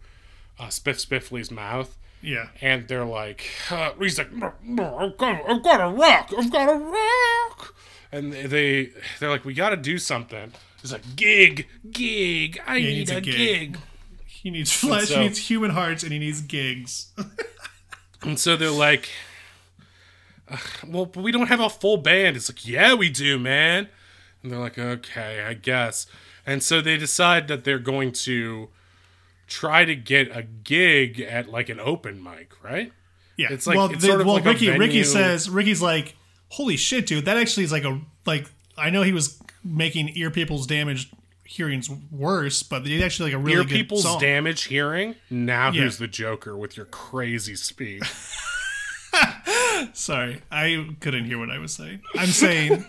uh, Spiff Spiffly's mouth Yeah. and they're like uh, he's like "No, no, I've got I've got a rock I've got a rock and they they're like we got to do something he's like gig gig I he need a, gig. gig. He needs flesh. so- he needs human hearts, and he needs gigs. (laughs) And so they're like, "Ugh, well, but we don't have a full band. It's like, yeah, we do, man. And they're like, okay, I guess. And so they decide that they're going to try to get a gig at like an open mic, right? Yeah. It's like- well, it's the- sort of well, like a Ricky. Ricky says Ricky's like, holy shit, dude. That actually is like a like. I know he was making ear people's damage hearings worse, but it's actually like a really good people's song. damage hearing. Now Yeah. who's the Joker with your crazy speech? (laughs) (laughs) Sorry, I couldn't hear what I was saying. I'm saying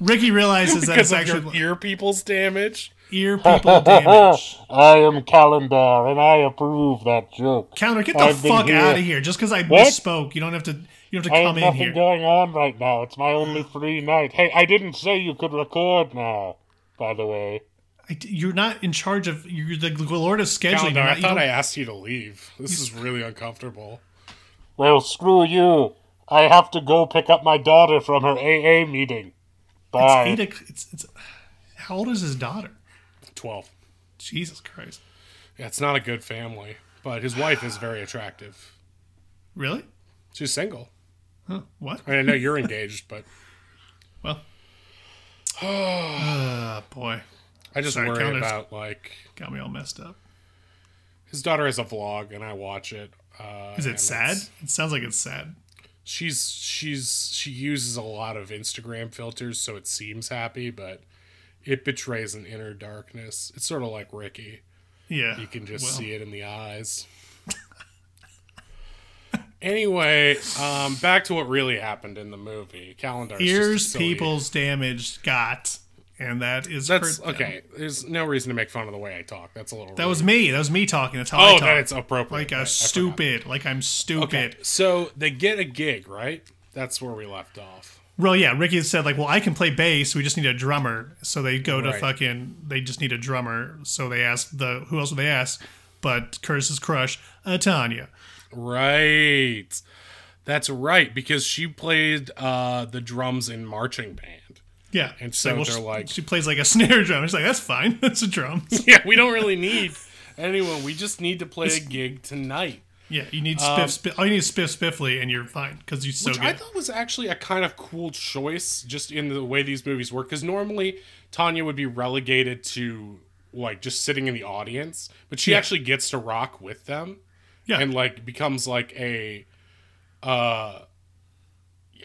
Ricky realizes that because it's of actually your ear people's damage. ear people damage. (laughs) I am Calendar, and I approve that joke. Counter, get the I've fuck out of here! Just because I What? misspoke, you don't have to. You don't have to I have come in nothing going on right now. It's my only (sighs) free night. Hey, I didn't say you could record now, by the way. I, you're not in charge of. You're the Lord of scheduling. Calendar, You're I thought I asked you to leave. This is really uncomfortable. Well, screw you. I have to go pick up my daughter from her AA meeting. Bye. It's eight it's, it's, how old is his daughter? 12. Jesus Christ! Yeah, it's not a good family, but his wife is very attractive. Really? She's single. Huh? What? I, mean, I know you're (laughs) engaged, but Well. (sighs) Ah, boy, I just Sorry, worry Calendar. about like got me all messed up. his daughter has a vlog and I watch it. Uh, Is it sad? It sounds like it's sad. She's she's she uses a lot of Instagram filters, so it seems happy, but it betrays an inner darkness. It's sort of like Ricky. Yeah. You can just well, see it in the eyes. anyway, um, back to what really happened in the movie. Calendar. Ears people's damaged got, and that is That's them. okay. There's no reason to make fun of the way I talk. That's a little. That rude. was me. That was me talking. That's how I Oh, talk. then it's appropriate. like I- I a stupid. Like I'm stupid. Okay, so they get a gig, right? That's where we left off. Well, yeah. Ricky said like, "Well, I can play bass. We just need a drummer." So they go to Right. fucking. They just need a drummer. So they ask the who else would they ask? But Curtis's crush, uh, Tanya. Right. That's right because she played uh, the drums in marching band. Yeah. And so well, they're she- like- she plays like a (laughs) snare drum. She's like, "That's fine. (laughs) That's a drum." (laughs) Yeah, we don't really need anyone. We just need to play a gig tonight. yeah. You need spiff. spiff all you need is spiff spiffly, and you're fine because you're so Um, Which good. I thought was actually a kind of cool choice, just in the way these movies work. Because normally Tanya would be relegated to like just sitting in the audience, but she Yeah. actually gets to rock with them. Yeah. and like becomes like a uh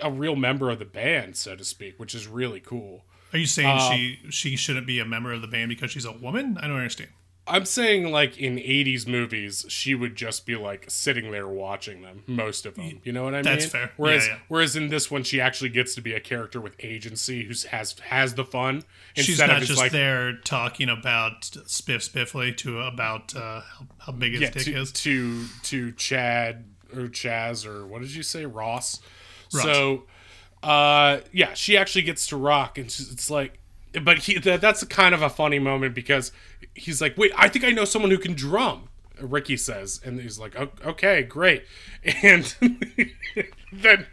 a real member of the band, so to speak, which is really cool. Are you saying uh, she she shouldn't be a member of the band because she's a woman? I don't understand. I'm saying like in 80s movies, she would just be like sitting there watching them, most of them. You know what I mean? That's fair. Whereas Yeah, yeah. whereas in this one she actually gets to be a character with agency who has has the fun She's instead not of just just like there talking about spiff spiffly to about uh, how, how big his yeah, dick to, is. to to Chad or Chaz or what did you say Ross? Ross. So uh yeah, she actually gets to rock and it's like but he that, that's kind of a funny moment because he's like, "Wait, I think I know someone who can drum." Ricky says, and he's like, "Okay, great." (laughs) And (laughs) then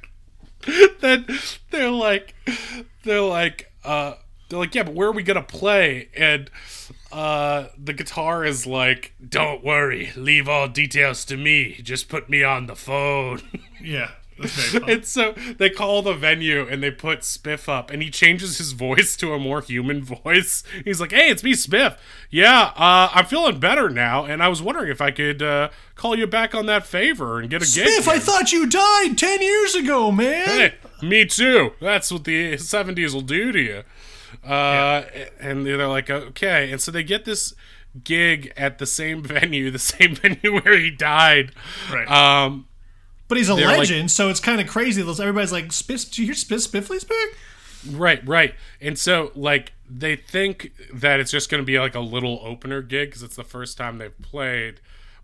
then they're like they're like uh they're like, "Yeah, but where are we going to play?" And uh the guitar is like, "Don't worry, leave all details to me. Just put me on the phone." (laughs) Yeah, that's very (laughs) fun. And so they call the venue and they put Spiff up, and he changes his voice to a more human voice. He's like, "Hey, it's me, Spiff. Yeah, uh, I'm feeling better now, and I was wondering if I could uh, call you back on that favor and get a gig." Spiff, I thought you died ten years ago, man. Hey, me too. That's what the '70s will do to you. Uh, And they're like, "Okay," and so they get this gig at the same (laughs) venue, the same (laughs) venue where he died. Right. Um, but he's a they're like- legend, so it's kind of crazy. Everybody's like, Spiff, do you hear Spiff Spiffly's back? Right, right. And so, like, they think that it's just going to be like a little opener gig because it's the first time they've played.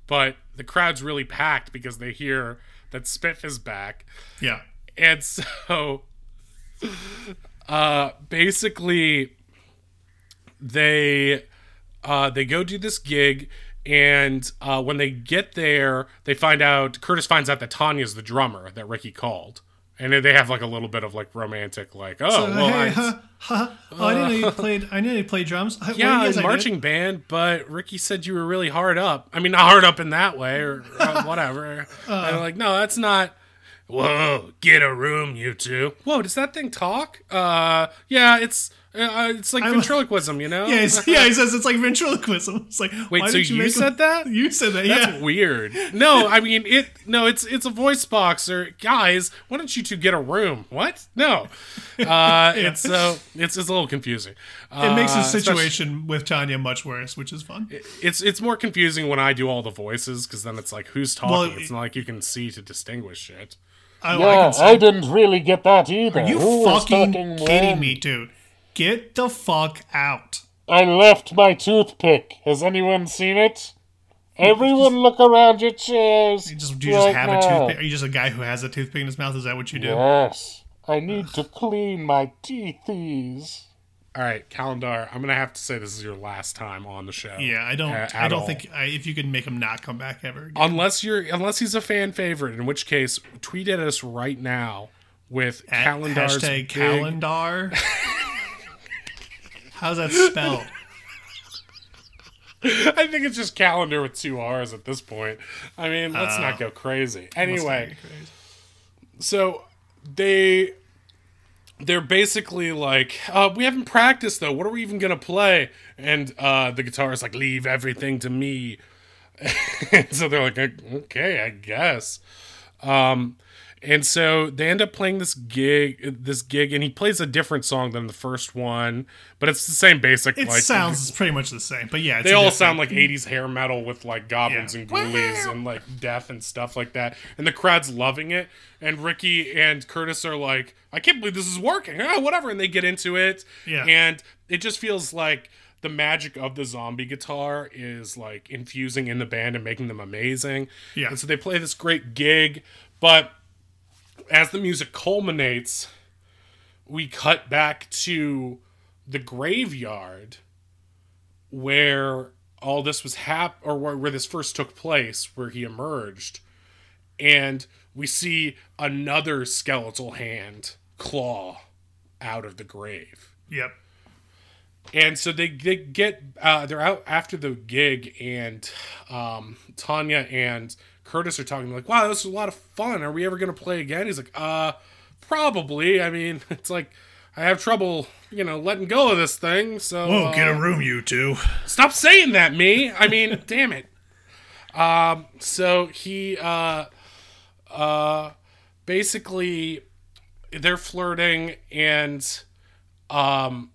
But the crowd's really packed because they hear that Spiff is back. Yeah. And so, (laughs) uh, basically, they uh, they go do this gig, and uh, when they get there, they find out Curtis finds out that Tanya's the drummer that Ricky called, and then they have like a little bit of like romantic, like, oh, Uh, well, hey, I, huh, huh. Oh, I didn't know you played. I didn't know you played drums. Huh, what do you yeah, guys in like, marching band, but Ricky said you were really hard up. I mean, not hard up in that way or uh, (laughs) whatever. and they're like, no, that's not. Whoa, get a room, you two. Whoa, does that thing talk? Uh, yeah, it's uh, it's like ventriloquism, you know? Yeah, (laughs) yeah, he says it's like ventriloquism. It's like, Wait, why so didn't you, make him- said that? You said that, That's yeah. weird. No, I mean it. No, it's it's a voice box. Or guys, why don't you two get a room? What? No. Uh, (laughs) It's so it's it's a little confusing. It makes the Uh, situation with Tanya much worse, which is fun. It's it's more confusing when I do all the voices because then it's like who's talking. Well, it's not like you can see to distinguish it. I, I Yeah, can see- I didn't really get that either. Are you Who fucking kidding me, dude? Get the fuck out. I left my toothpick. Has anyone seen it? Everyone look around your chairs. You just do you just have now. a toothpick? Are you just a guy who has a toothpick in his mouth? Is that what you do? Yes. I need to clean my teethies. All right, Calendar. I'm gonna have to say this is your last time on the show. Yeah, I don't. I don't all. think I, if you can make him not come back ever. Again. unless you're unless he's a fan favorite, in which case tweet at us right now with At Calendar's hashtag big- calendar. (laughs) How's that spelled? (laughs) I think it's just calendar with two R's at this point. I mean, let's Oh. not go crazy. Anyway, crazy. so they they're basically like, uh, we haven't practiced though. What are we even gonna play? And uh, the guitarist like, leave everything to me. (laughs) so they're like, okay, I guess. Um, and so they end up playing this gig, this gig, and he plays a different song than the first one, but it's the same basic. It like sounds pretty much the same, but yeah, it's they all different- sound like 80s hair metal with like goblins Yeah. and ghoulies and like death and stuff like that. And the crowd's loving it. And Ricky and Curtis are like, I can't believe this is working. Ah, whatever. And they get into it. Yeah. And it just feels like the magic of the zombie guitar is like infusing in the band and making them amazing. Yeah. And so they play this great gig. But as the music culminates, we cut back to the graveyard where all this was hap or where, where this first took place where he emerged and we see another skeletal hand claw out of the grave Yep. and so they, they get uh, they're out after the gig and um, tanya and curtis are talking like wow this was a lot of fun are we ever going to play again he's like uh probably i mean (laughs) it's like i have trouble you know letting go of this thing so Whoa, uh, get a room, you two. Stop saying that, me. I mean, (laughs) damn it. Um, so he uh uh basically they're flirting and um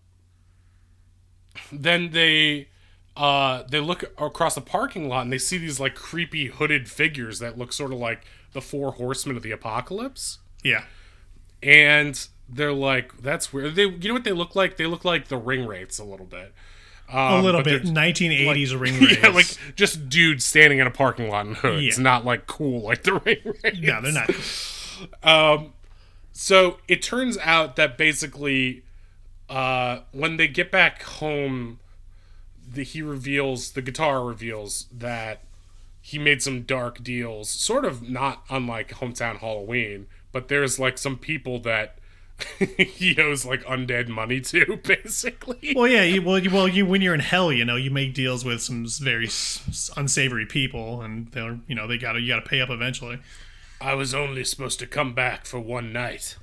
then they uh they look across the parking lot and they see these like creepy hooded figures that look sort of like the four horsemen of the apocalypse Yeah. and they're like that's weird they you know what they look like they look like the ring wraiths a little bit A little bit. they're- 1980s ring wraiths. (laughs) yeah, like just dudes standing in a parking lot in hoods, Yeah. not like cool like the (laughs) ring wraiths. no, they're not. Um, so it turns out that basically, uh, when they get back home, the, he reveals the guitar reveals that he made some dark deals, sort of not unlike hometown Halloween, but there's like some people that (laughs) he owes like undead money to, (laughs) basically. Well, yeah. You, well, you, well, you when you're in hell, you know, you make deals with some very unsavory people, and they're, you know, they gotta you gotta pay up eventually. I was only supposed to come back for one night,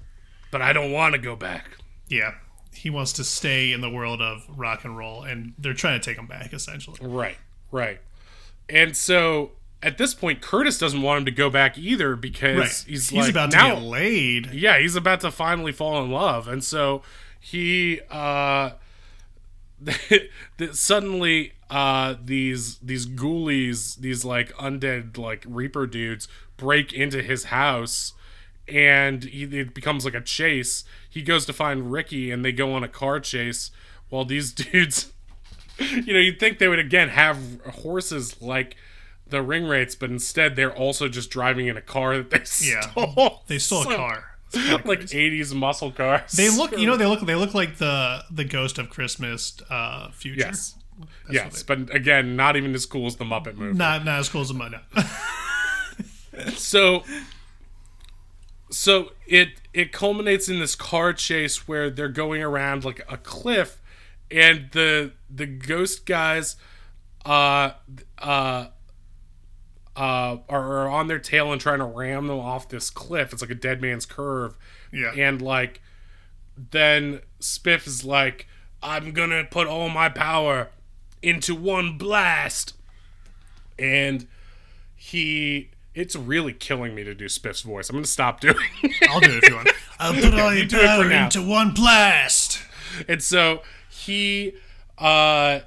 but I don't want to go back. Yeah. He wants to stay in the world of rock and roll, and they're trying to take him back, essentially. Right, right. And so at this point, Curtis doesn't want him to go back either because Right. he's, He's, like, about to now, get laid. yeah, he's about to finally fall in love, and so he uh, (laughs) suddenly uh, these these ghoulies, these like undead like reaper dudes, break into his house, and he, it becomes like a chase. He goes to find Ricky, and they go on a car chase while these (laughs) dudes. You know, you'd think they would again have horses like the ring wraiths, but instead they're also just driving in a car that they Yeah. stole. They stole So- a car. (laughs) Like. 80s muscle cars. They look, you know, they (laughs) look, they look like the the ghost of Christmas uh, future. yes, yes, but again, not even as cool as the Muppet movie. Not not as cool as a mud. So, so it it culminates in this car chase where they're going around like a cliff, and the the ghost guys, uh, uh. Uh, are, are on their tail and trying to ram them off this cliff. It's like a dead man's curve. Yeah. And like, then Spiff is like, I'm gonna put all my power into one blast. And he, it's really killing me to do Spiff's voice. I'm gonna stop doing (laughs) it. I'll do it if you want. I'll put all your do it power into one blast. and so he, uh,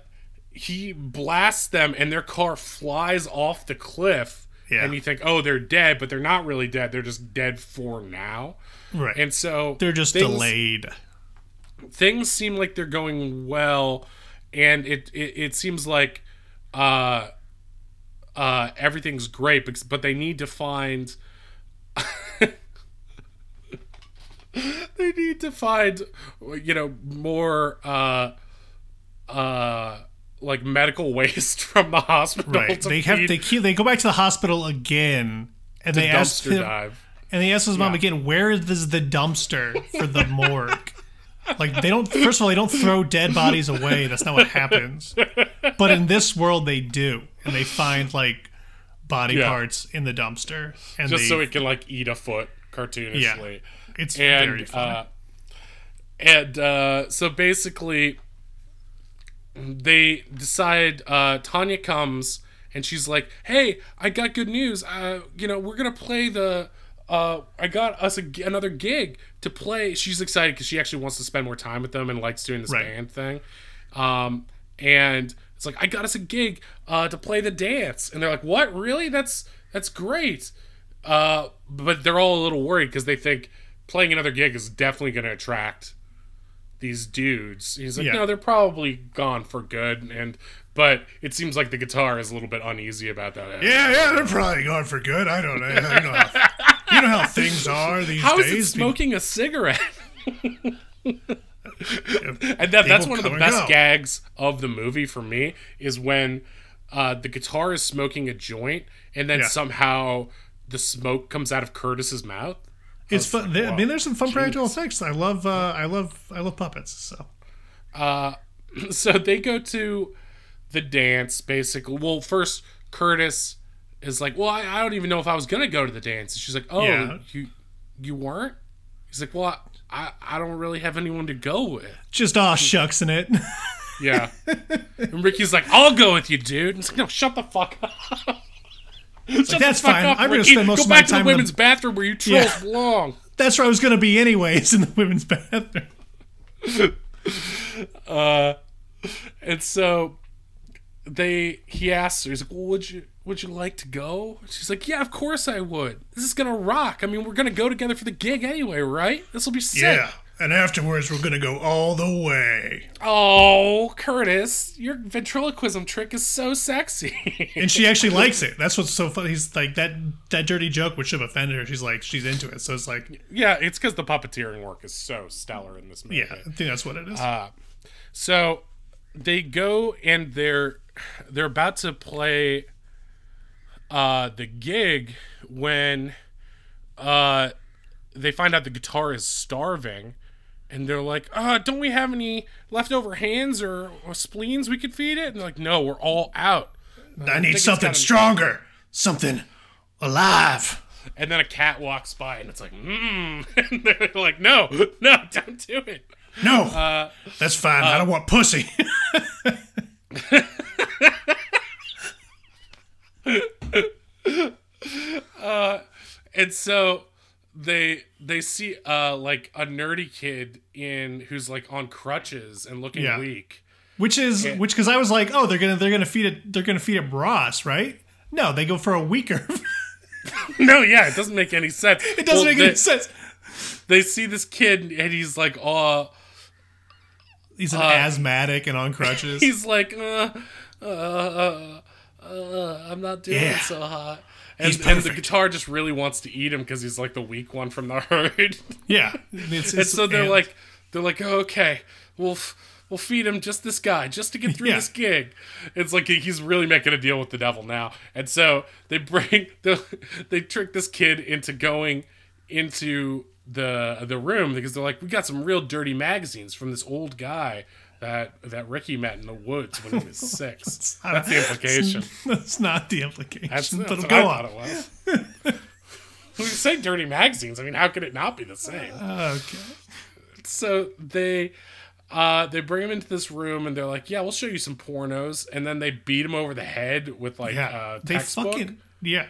he blasts them and their car flies off the cliff Yeah. and you think, oh, they're dead, but they're not really dead. They're just dead for now. Right. And so They're just things- delayed. things seem like they're going well and it it, it seems like uh uh everything's great because, but they need to find (laughs) they need to find you know more uh uh like medical (laughs) waste from the hospital Right. They have they keep, they go back to the hospital again and they ask him, dive and they ask his mom Yeah. again, where is the dumpster for the (laughs) morgue? Like they don't first of all, they don't throw dead bodies away. That's not what happens. But in this world they do. And they find like body Yeah. parts in the dumpster. And just they, so it can like eat a foot cartoonishly it's very funny. uh, and uh, so basically they decide uh, Tanya comes and she's like, "Hey, I got good news. Uh, you know, we're gonna play the. Uh, I got us a, another gig to play. She's excited because she actually wants to spend more time with them and likes doing this Right. band thing. Um, and it's like I got us a gig uh, to play the dance, and they're like, "What? Really? That's that's great." Uh, but they're all a little worried because they think playing another gig is definitely going to attract these dudes. He's like, Yeah. no, they're probably gone for good, and but it seems like the guitar is a little bit uneasy about that. yeah, yeah, they're probably gone for good. I don't know. You know how, you know how things are these How is days. it smoking a cigarette? (laughs) and that, that's one of the best gags of the movie for me is when uh, the guitar is smoking a joint and then Yeah. somehow the smoke comes out of Curtis's mouth. It's fun. there- I mean, there's some fun practical effects. I love, uh, I love, I love puppets. So (clears throat) so they go to the dance basically well first curtis is like well i, I don't even know if i was gonna go to the dance and she's like oh Yeah. you you weren't he's like well I, I don't really have anyone to go with just aw shucks in it. yeah and ricky's like i'll go with you dude and it's like no shut the fuck up (laughs) the that's fine. up, I'm gonna spend most go of my back to time in the the- women's bathroom where you trolls Yeah. belong That's where I was gonna be anyways (laughs) in the women's bathroom. (laughs) Uh, and so they he asks her, he's like, Well, would you would you like to go? She's like, Yeah, of course I would. This is gonna rock. I mean, we're gonna go together for the gig anyway, right? This will be sick. Yeah, and afterwards we're gonna go all the way. Oh, Curtis, your ventriloquism trick is so sexy. (laughs) And she actually (laughs) likes it. That's what's so funny. He's like that that dirty joke which should have offended her. She's like she's into it. So it's like yeah, it's because the puppeteering work is so stellar in this movie. yeah, I think that's what it is. Uh, so they go and they're they're about to play uh the gig when uh they find out the guitar is starving and they're like, uh, don't we have any leftover hands or, or spleens we could feed it? And they're like, no, we're all out. I think need something stronger, something alive. And then a cat walks by and it's like, mmm. (laughs) And they're like, no, no, don't do it. No, Uh, that's fine. I don't want pussy. (laughs) (laughs) (laughs) and so they they see uh like a nerdy kid in who's like on crutches and looking Yeah. weak. which is which because I was like, oh, they're gonna they're gonna feed it they're gonna feed it Ross, right? No, they go for a weaker. (laughs) (laughs) No, yeah, it doesn't make any sense. it doesn't Well, make they, any sense. They see this kid and he's like, oh, He's an asthmatic and on crutches. he's like, uh, uh, uh, I'm not doing Yeah. so hot. And, and the guitar just really wants to eat him because he's like the weak one from the (laughs) herd. yeah, it's, and so they're and- like, they're like, oh, okay, we'll f- we'll feed him just this guy, just to get through Yeah. this gig. It's like he's really making a deal with the devil now, and so they bring (laughs) the they trick this kid into going into the the room because they're like, we got some real dirty magazines from this old guy. That, that Ricky met in the woods when he was (laughs) six. That's the implication. (laughs) that's not the implication. That's, that's but what go I on. thought it was. (laughs) when you say dirty magazines, I mean, how could it not be the same? Okay. so they uh they bring him into this room and they're like yeah we'll show you some pornos and then they beat him over the head with like Yeah, uh they textbook. fucking yeah.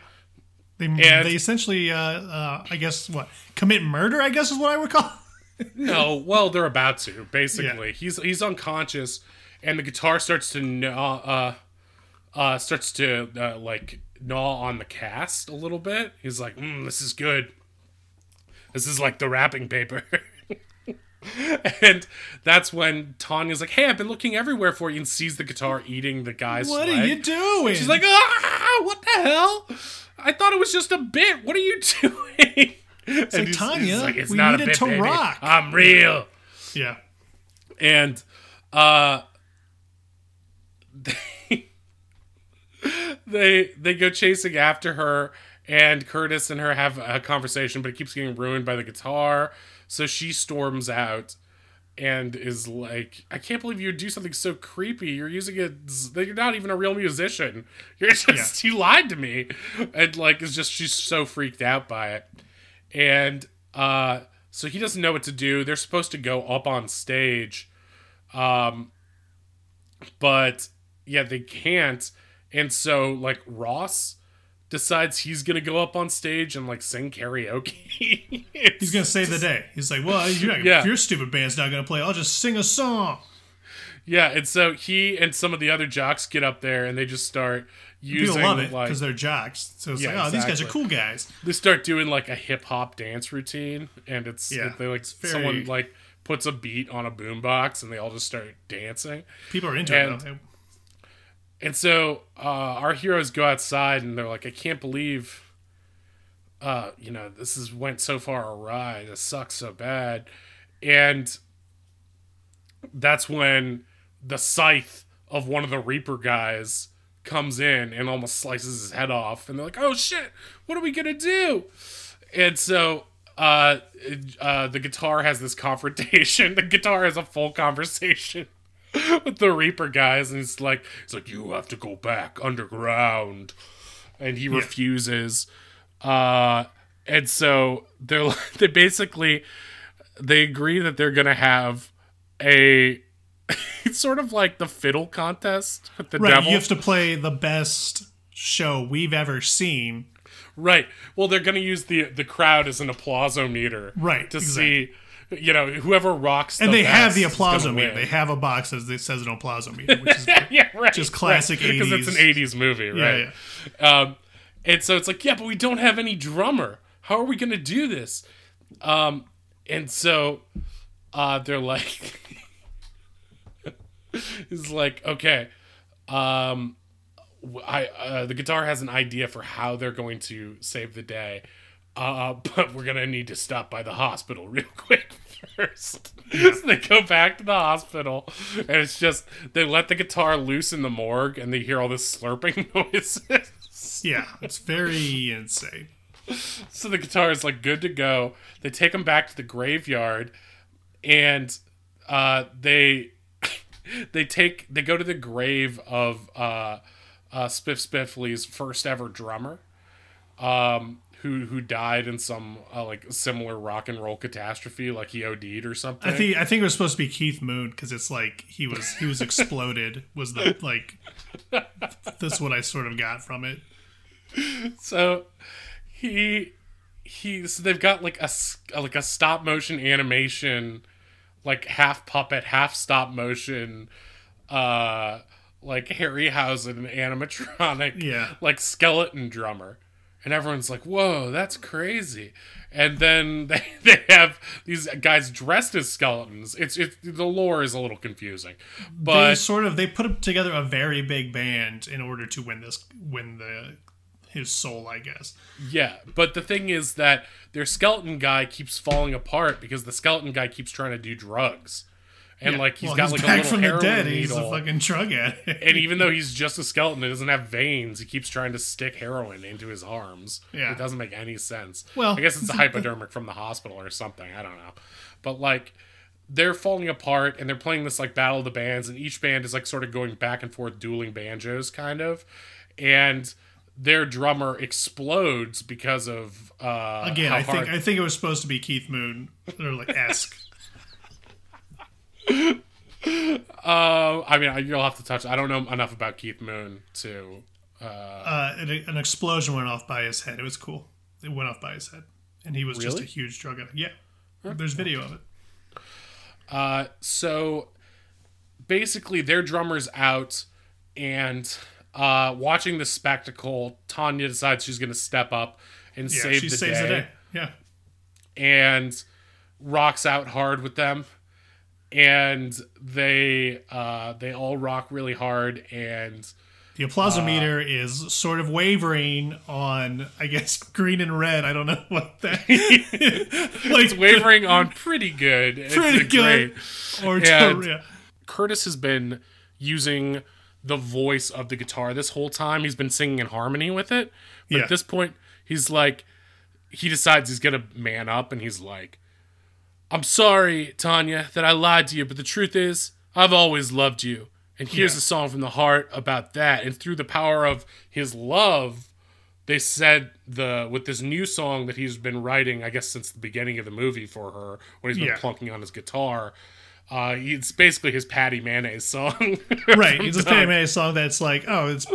They, And- they essentially, uh, uh, I guess, what commit murder? I guess is what I would call. No well they're about to basically he's he's unconscious and the guitar starts to gnaw, uh uh starts to uh, like gnaw on the cast a little bit. He's like, mm, "This is good. This is like the wrapping paper." (laughs) and that's when Tanya's like, "Hey, I've been looking everywhere for you," and sees the guitar eating the guy's. What leg. are you doing? She's like, "Ah, what the hell? I thought it was just a bit. What are you (laughs) doing?" (laughs) It's like, "Tanya, we a needed to rock." I'm real. Yeah. and uh they (laughs) they they go chasing after her and Curtis and her have a conversation but it keeps getting ruined by the guitar. So she storms out and is like I can't believe you would do something so creepy. You're using it you're not even a real musician. You're (laughs) just you lied to me. And like it's just she's so freaked out by it and uh so he doesn't know what to do they're supposed to go up on stage um but yeah they can't and so like ross decides he's gonna go up on stage and like sing karaoke (laughs) He's gonna save the day. He's like, well, you're not, Yeah. if your stupid band's not gonna play, I'll just sing a song. Yeah and so he and some of the other jocks get up there and they just start using People love it like because they're jocks. So it's Yeah, like, oh, these guys are cool guys. they start doing like a hip hop dance routine, and it's Yeah, they like it's very- someone like puts a beat on a boombox, and they all just start dancing. People are into And- it. Though. And so uh, our heroes go outside, and they're like, "I can't believe, uh, you know, this is went so far awry. This sucks so bad," and that's when the scythe of one of the Reaper guys comes in and almost slices his head off, and they're like, "Oh shit, what are we gonna do?" And so uh, uh, the guitar has this (laughs) confrontation. The guitar has a full conversation (laughs) with the Reaper guys, and it's like, "He's like, you have to go back underground," and he refuses. Uh, and so they're like- (laughs) they basically they agree that they're gonna have a (laughs) it's sort of like the fiddle contest with the Right, devil. you have to play the best show we've ever seen. Right. Well, they're going to use the the crowd as an applausometer. Right, To exactly. see, you know, whoever rocks. And the they have the applausometer. They have a box that says- an applausometer, (laughs) which is yeah, right. just classic Because it's an 80s. '80s movie, yeah, right? yeah. Um, and so it's like, yeah, but we don't have any drummer. How are we going to do this? Um, and so uh, they're like, (laughs) (laughs) it's like, okay, um, I uh, the guitar has an idea for how they're going to save the day, uh, but we're gonna need to stop by the hospital (laughs) real quick first. so (laughs) they go back to the hospital, and it's just they let the guitar loose in the morgue, and they hear all this slurping noises. Yeah, it's very insane. so the guitar is like good to go. They take him back to the graveyard, and uh, they they take they go to the grave of uh, uh, Spiff Spiffley's first ever drummer, um, who who died in some uh, like similar rock and roll catastrophe, like he OD'd or something. I think I think it was supposed to be Keith Moon because it's like he was he was exploded was the like that's what I sort of got from it. so he he so they've got like a like a stop motion animation like half puppet half stop motion uh like harryhausen animatronic Yeah. like skeleton drummer. And everyone's like whoa that's crazy. And then (laughs) they, they have these guys dressed as skeletons. It's it's the lore is a little confusing. But they sort of they put together a very big band in order to win this win the his soul, I guess. Yeah, but the thing is that their skeleton guy keeps falling apart because the skeleton guy keeps trying to do drugs, and Yeah. like he's Well, got like a little from the heroin dead. He's a fucking drug addict. and even though (laughs) he's just a skeleton, it doesn't have veins. He keeps trying to stick heroin into his arms. Yeah. it doesn't make any sense. Well, I guess it's a (laughs) hypodermic from the hospital or something. I don't know, but like they're falling apart and they're playing this like battle of the bands, and each band is like sort of going back and forth, dueling banjos, kind of, and their drummer explodes because of uh Again, I think I think it was supposed to be Keith Moon or like esque. (laughs) Uh, I mean, you'll have to touch. I don't know enough about Keith Moon to. uh, an, an explosion went off by his head. It was cool. It went off by his head, and he was just a huge drug addict. Yeah, there's video of it. Uh, so basically, their drummer's out, and Uh, watching the spectacle, Tanya decides she's going to step up and Yeah, save she the saves day, the day. Yeah. and rocks out hard with them. And they uh, they all rock really hard, and The applausometer Uh, is sort of wavering on, I guess, (laughs) green and red. I don't know (laughs) what that. (laughs) like wavering on pretty good. Pretty good. great- Or And- yeah. Curtis has been using the voice of the guitar this whole time. He's been singing in harmony with it. But Yeah. at this point, he's like, he decides he's going to man up and he's like, I'm sorry, Tanya, that I lied to you, but the truth is, I've always loved you. And here's Yeah. a song from the heart about that. And through the power of his love, they said the with this new song that he's been writing, I guess since the beginning of the movie for her, when he's been Yeah. plunking on his guitar. Uh, it's basically his Patty Mayonnaise song. (laughs) Right. It's a Doug. (laughs) Patty Mayonnaise song that's like, oh, it's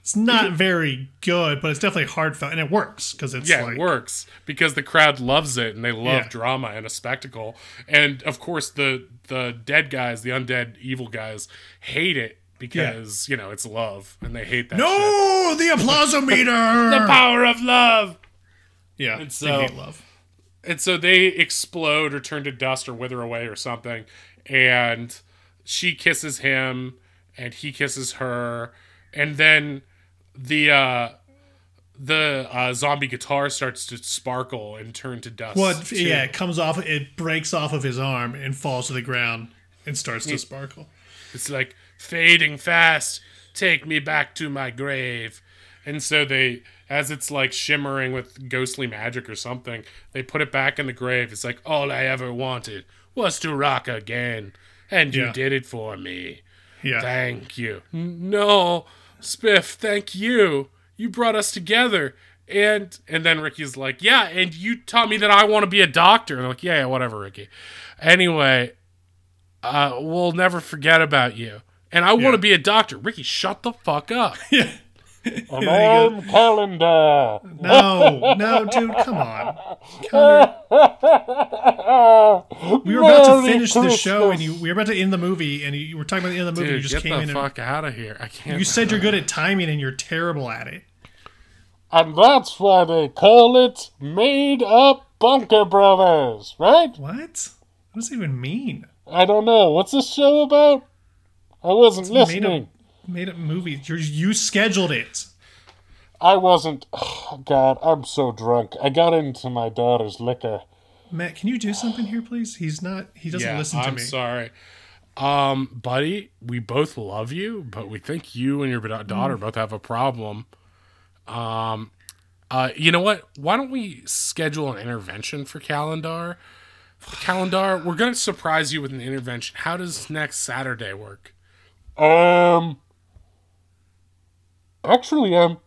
it's not very good, but it's definitely heartfelt, and it works because it's Yeah, like it works because the crowd loves it and they love Yeah. drama and a spectacle. And of course, the the dead guys, the undead evil guys, hate it because you know it's love and they hate that. shit. no, the applausometer. (laughs) the power of love. yeah, And they so- hate love. And so they explode or turn to dust or wither away or something. And she kisses him and he kisses her. And then the uh the uh, zombie guitar starts to sparkle and turn to dust. What? too. Yeah, it comes off. It breaks off of his arm and falls to the ground and starts to sparkle. It's like fading fast. Take me back to my grave. And so they, as it's like shimmering with ghostly magic or something, they put it back in the grave. It's like all I ever wanted was to rock again, and you Yeah. did it for me. Yeah, Thank you. No, Spiff, thank you. You brought us together. And and then Ricky's like, yeah, and you taught me that I want to be a doctor. And I'm like, yeah, yeah, whatever, Ricky. Anyway, uh, we'll never forget about you. And I want to be a doctor. Ricky, shut the fuck up. (laughs) yeah. An arm calendar. No, no, dude, come on. Connor, we were about to finish the show, and you we were about to end the movie, and you were talking about the end of the movie. Dude, you just get came the in fuck out of here. I can't. you said you're good at timing, and you're terrible at it. And that's why they call it Made Up Bunker Brothers, right? What? What does it even mean? I don't know. What's this show about? I wasn't Made listening. Up, made up movie. You're, you scheduled it. I wasn't. Oh, (sighs) God, I'm so drunk. I got into my daughter's liquor. Matt, can you do something here, please? He's not. He doesn't yeah, listen to I'm me. sorry. Um, buddy, we both love you, but we think you and your da- Mm. daughter both have a problem. Um, uh, you know what? Why don't we schedule an intervention for Calendar? Calendar, we're gonna surprise you with an intervention. How does next Saturday work? Um. Actually, um,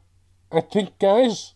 I think, guys,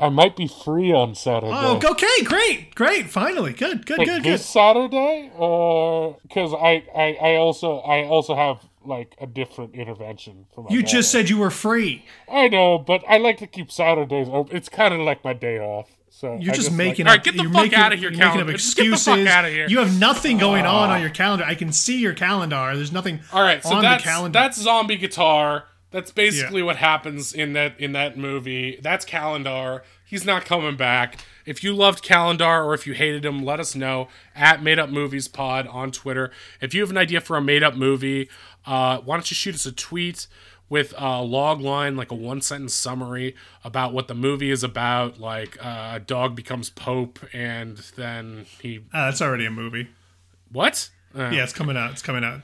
I might be free on Saturday. Oh, okay, great, great. Finally, good, good, Like good, good. this Saturday, or because I, I, I also, I also have like a different intervention for my. You daughter. just said you were free. I know, but I like to keep Saturdays open. It's kind of like my day off. So You're just like- making All up. right, get the fuck making, here, you're making up calendar. Just get the excuses. fuck outta here. You have nothing going on on your calendar. I can see your calendar. There's nothing. All right, so on that's the calendar. that's zombie guitar. That's basically what happens in that in that movie. That's Calendar. He's not coming back. If you loved Calendar or if you hated him, let us know at Made Up Movies Pod on Twitter. If you have an idea for a made up movie, uh, why don't you shoot us a tweet with a log line, like a one sentence summary about what the movie is about. Like uh, a dog becomes pope, and then he Uh, that's already a movie. what? Uh, Yeah, it's coming out. It's coming out.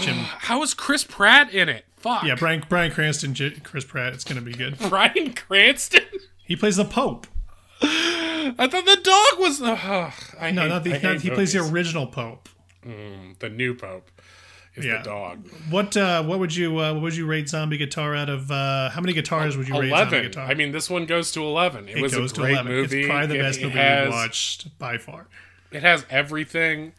Jim. How is Chris Pratt in it? Fuck. Yeah, Bryan Bryan Cranston, J- Chris Pratt. It's gonna be good. (laughs) Bryan Cranston. He plays the Pope. I thought the dog was. Uh, I No, hate, not the. I Not, he plays the original Pope. the new pope. Is Yeah. the dog. What uh, what would you uh, what would you rate Zombie Guitar out of uh, how many guitars would you rate Zombie. Guitar? I mean, this one goes to eleven. It, it was goes a to great eleven. movie. It's probably the It- best it movie has, we've watched by far. It has everything.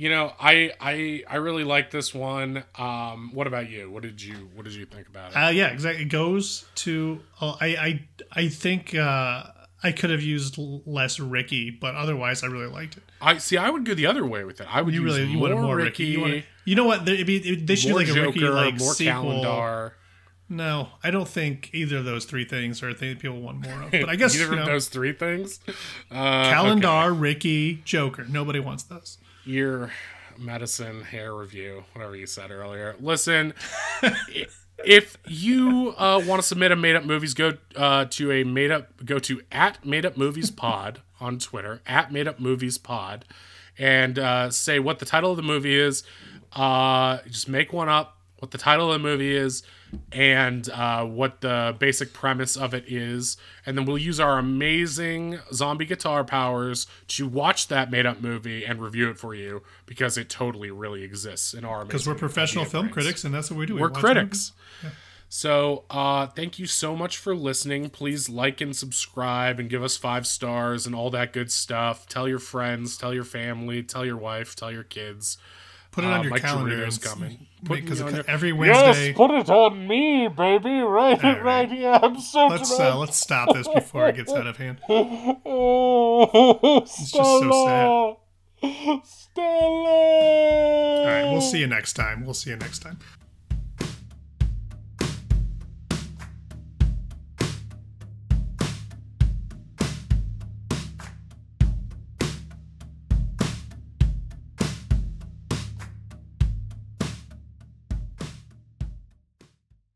You know, I I I really like this one. Um, what about you? What did you What did you think about it? Uh, yeah, exactly. It goes to. Uh, I I I think uh, I could have used less Ricky, but otherwise I really liked it. I see. I would go the other way with it. I would You use really you more, more Ricky. Ricky. You, wanted, you know what? There, it'd be, it- they should do like a Joker, Ricky like more sequel. Calendar. No, I don't think either of those three things are things people want more of. But I (laughs) guess Either you of those three things. Uh, Calendar, Ricky, Joker. Nobody wants those. Your medicine hair review, whatever you said earlier. Listen, if you uh, want to submit a made up movies, go uh, to a made up go to at made up movies pod (laughs) on Twitter at made up movies pod, and uh, say what the title of the movie is. Uh, just make one up. What the title of the movie is, and uh, what the basic premise of it is, and then we'll use our amazing zombie guitar powers to watch that made up movie and review it for you because it totally really exists in our Because we're professional film brains. critics, and that's what we do. We We're watch critics. So, uh, thank you so much for listening. Please like and subscribe and give us five stars and all that good stuff. Tell your friends, tell your family, tell your wife, tell your kids. Movies. Put it Uh, (laughs) on your Mike calendar. Dorito's and- coming. Put Because me on your- every Yes, put it on me, baby. Right, right. right. Yeah, I'm so Let's uh, let's stop this before it gets out of hand. (laughs) Oh, just so Stella. Stella. All right, we'll see you next time. We'll see you next time.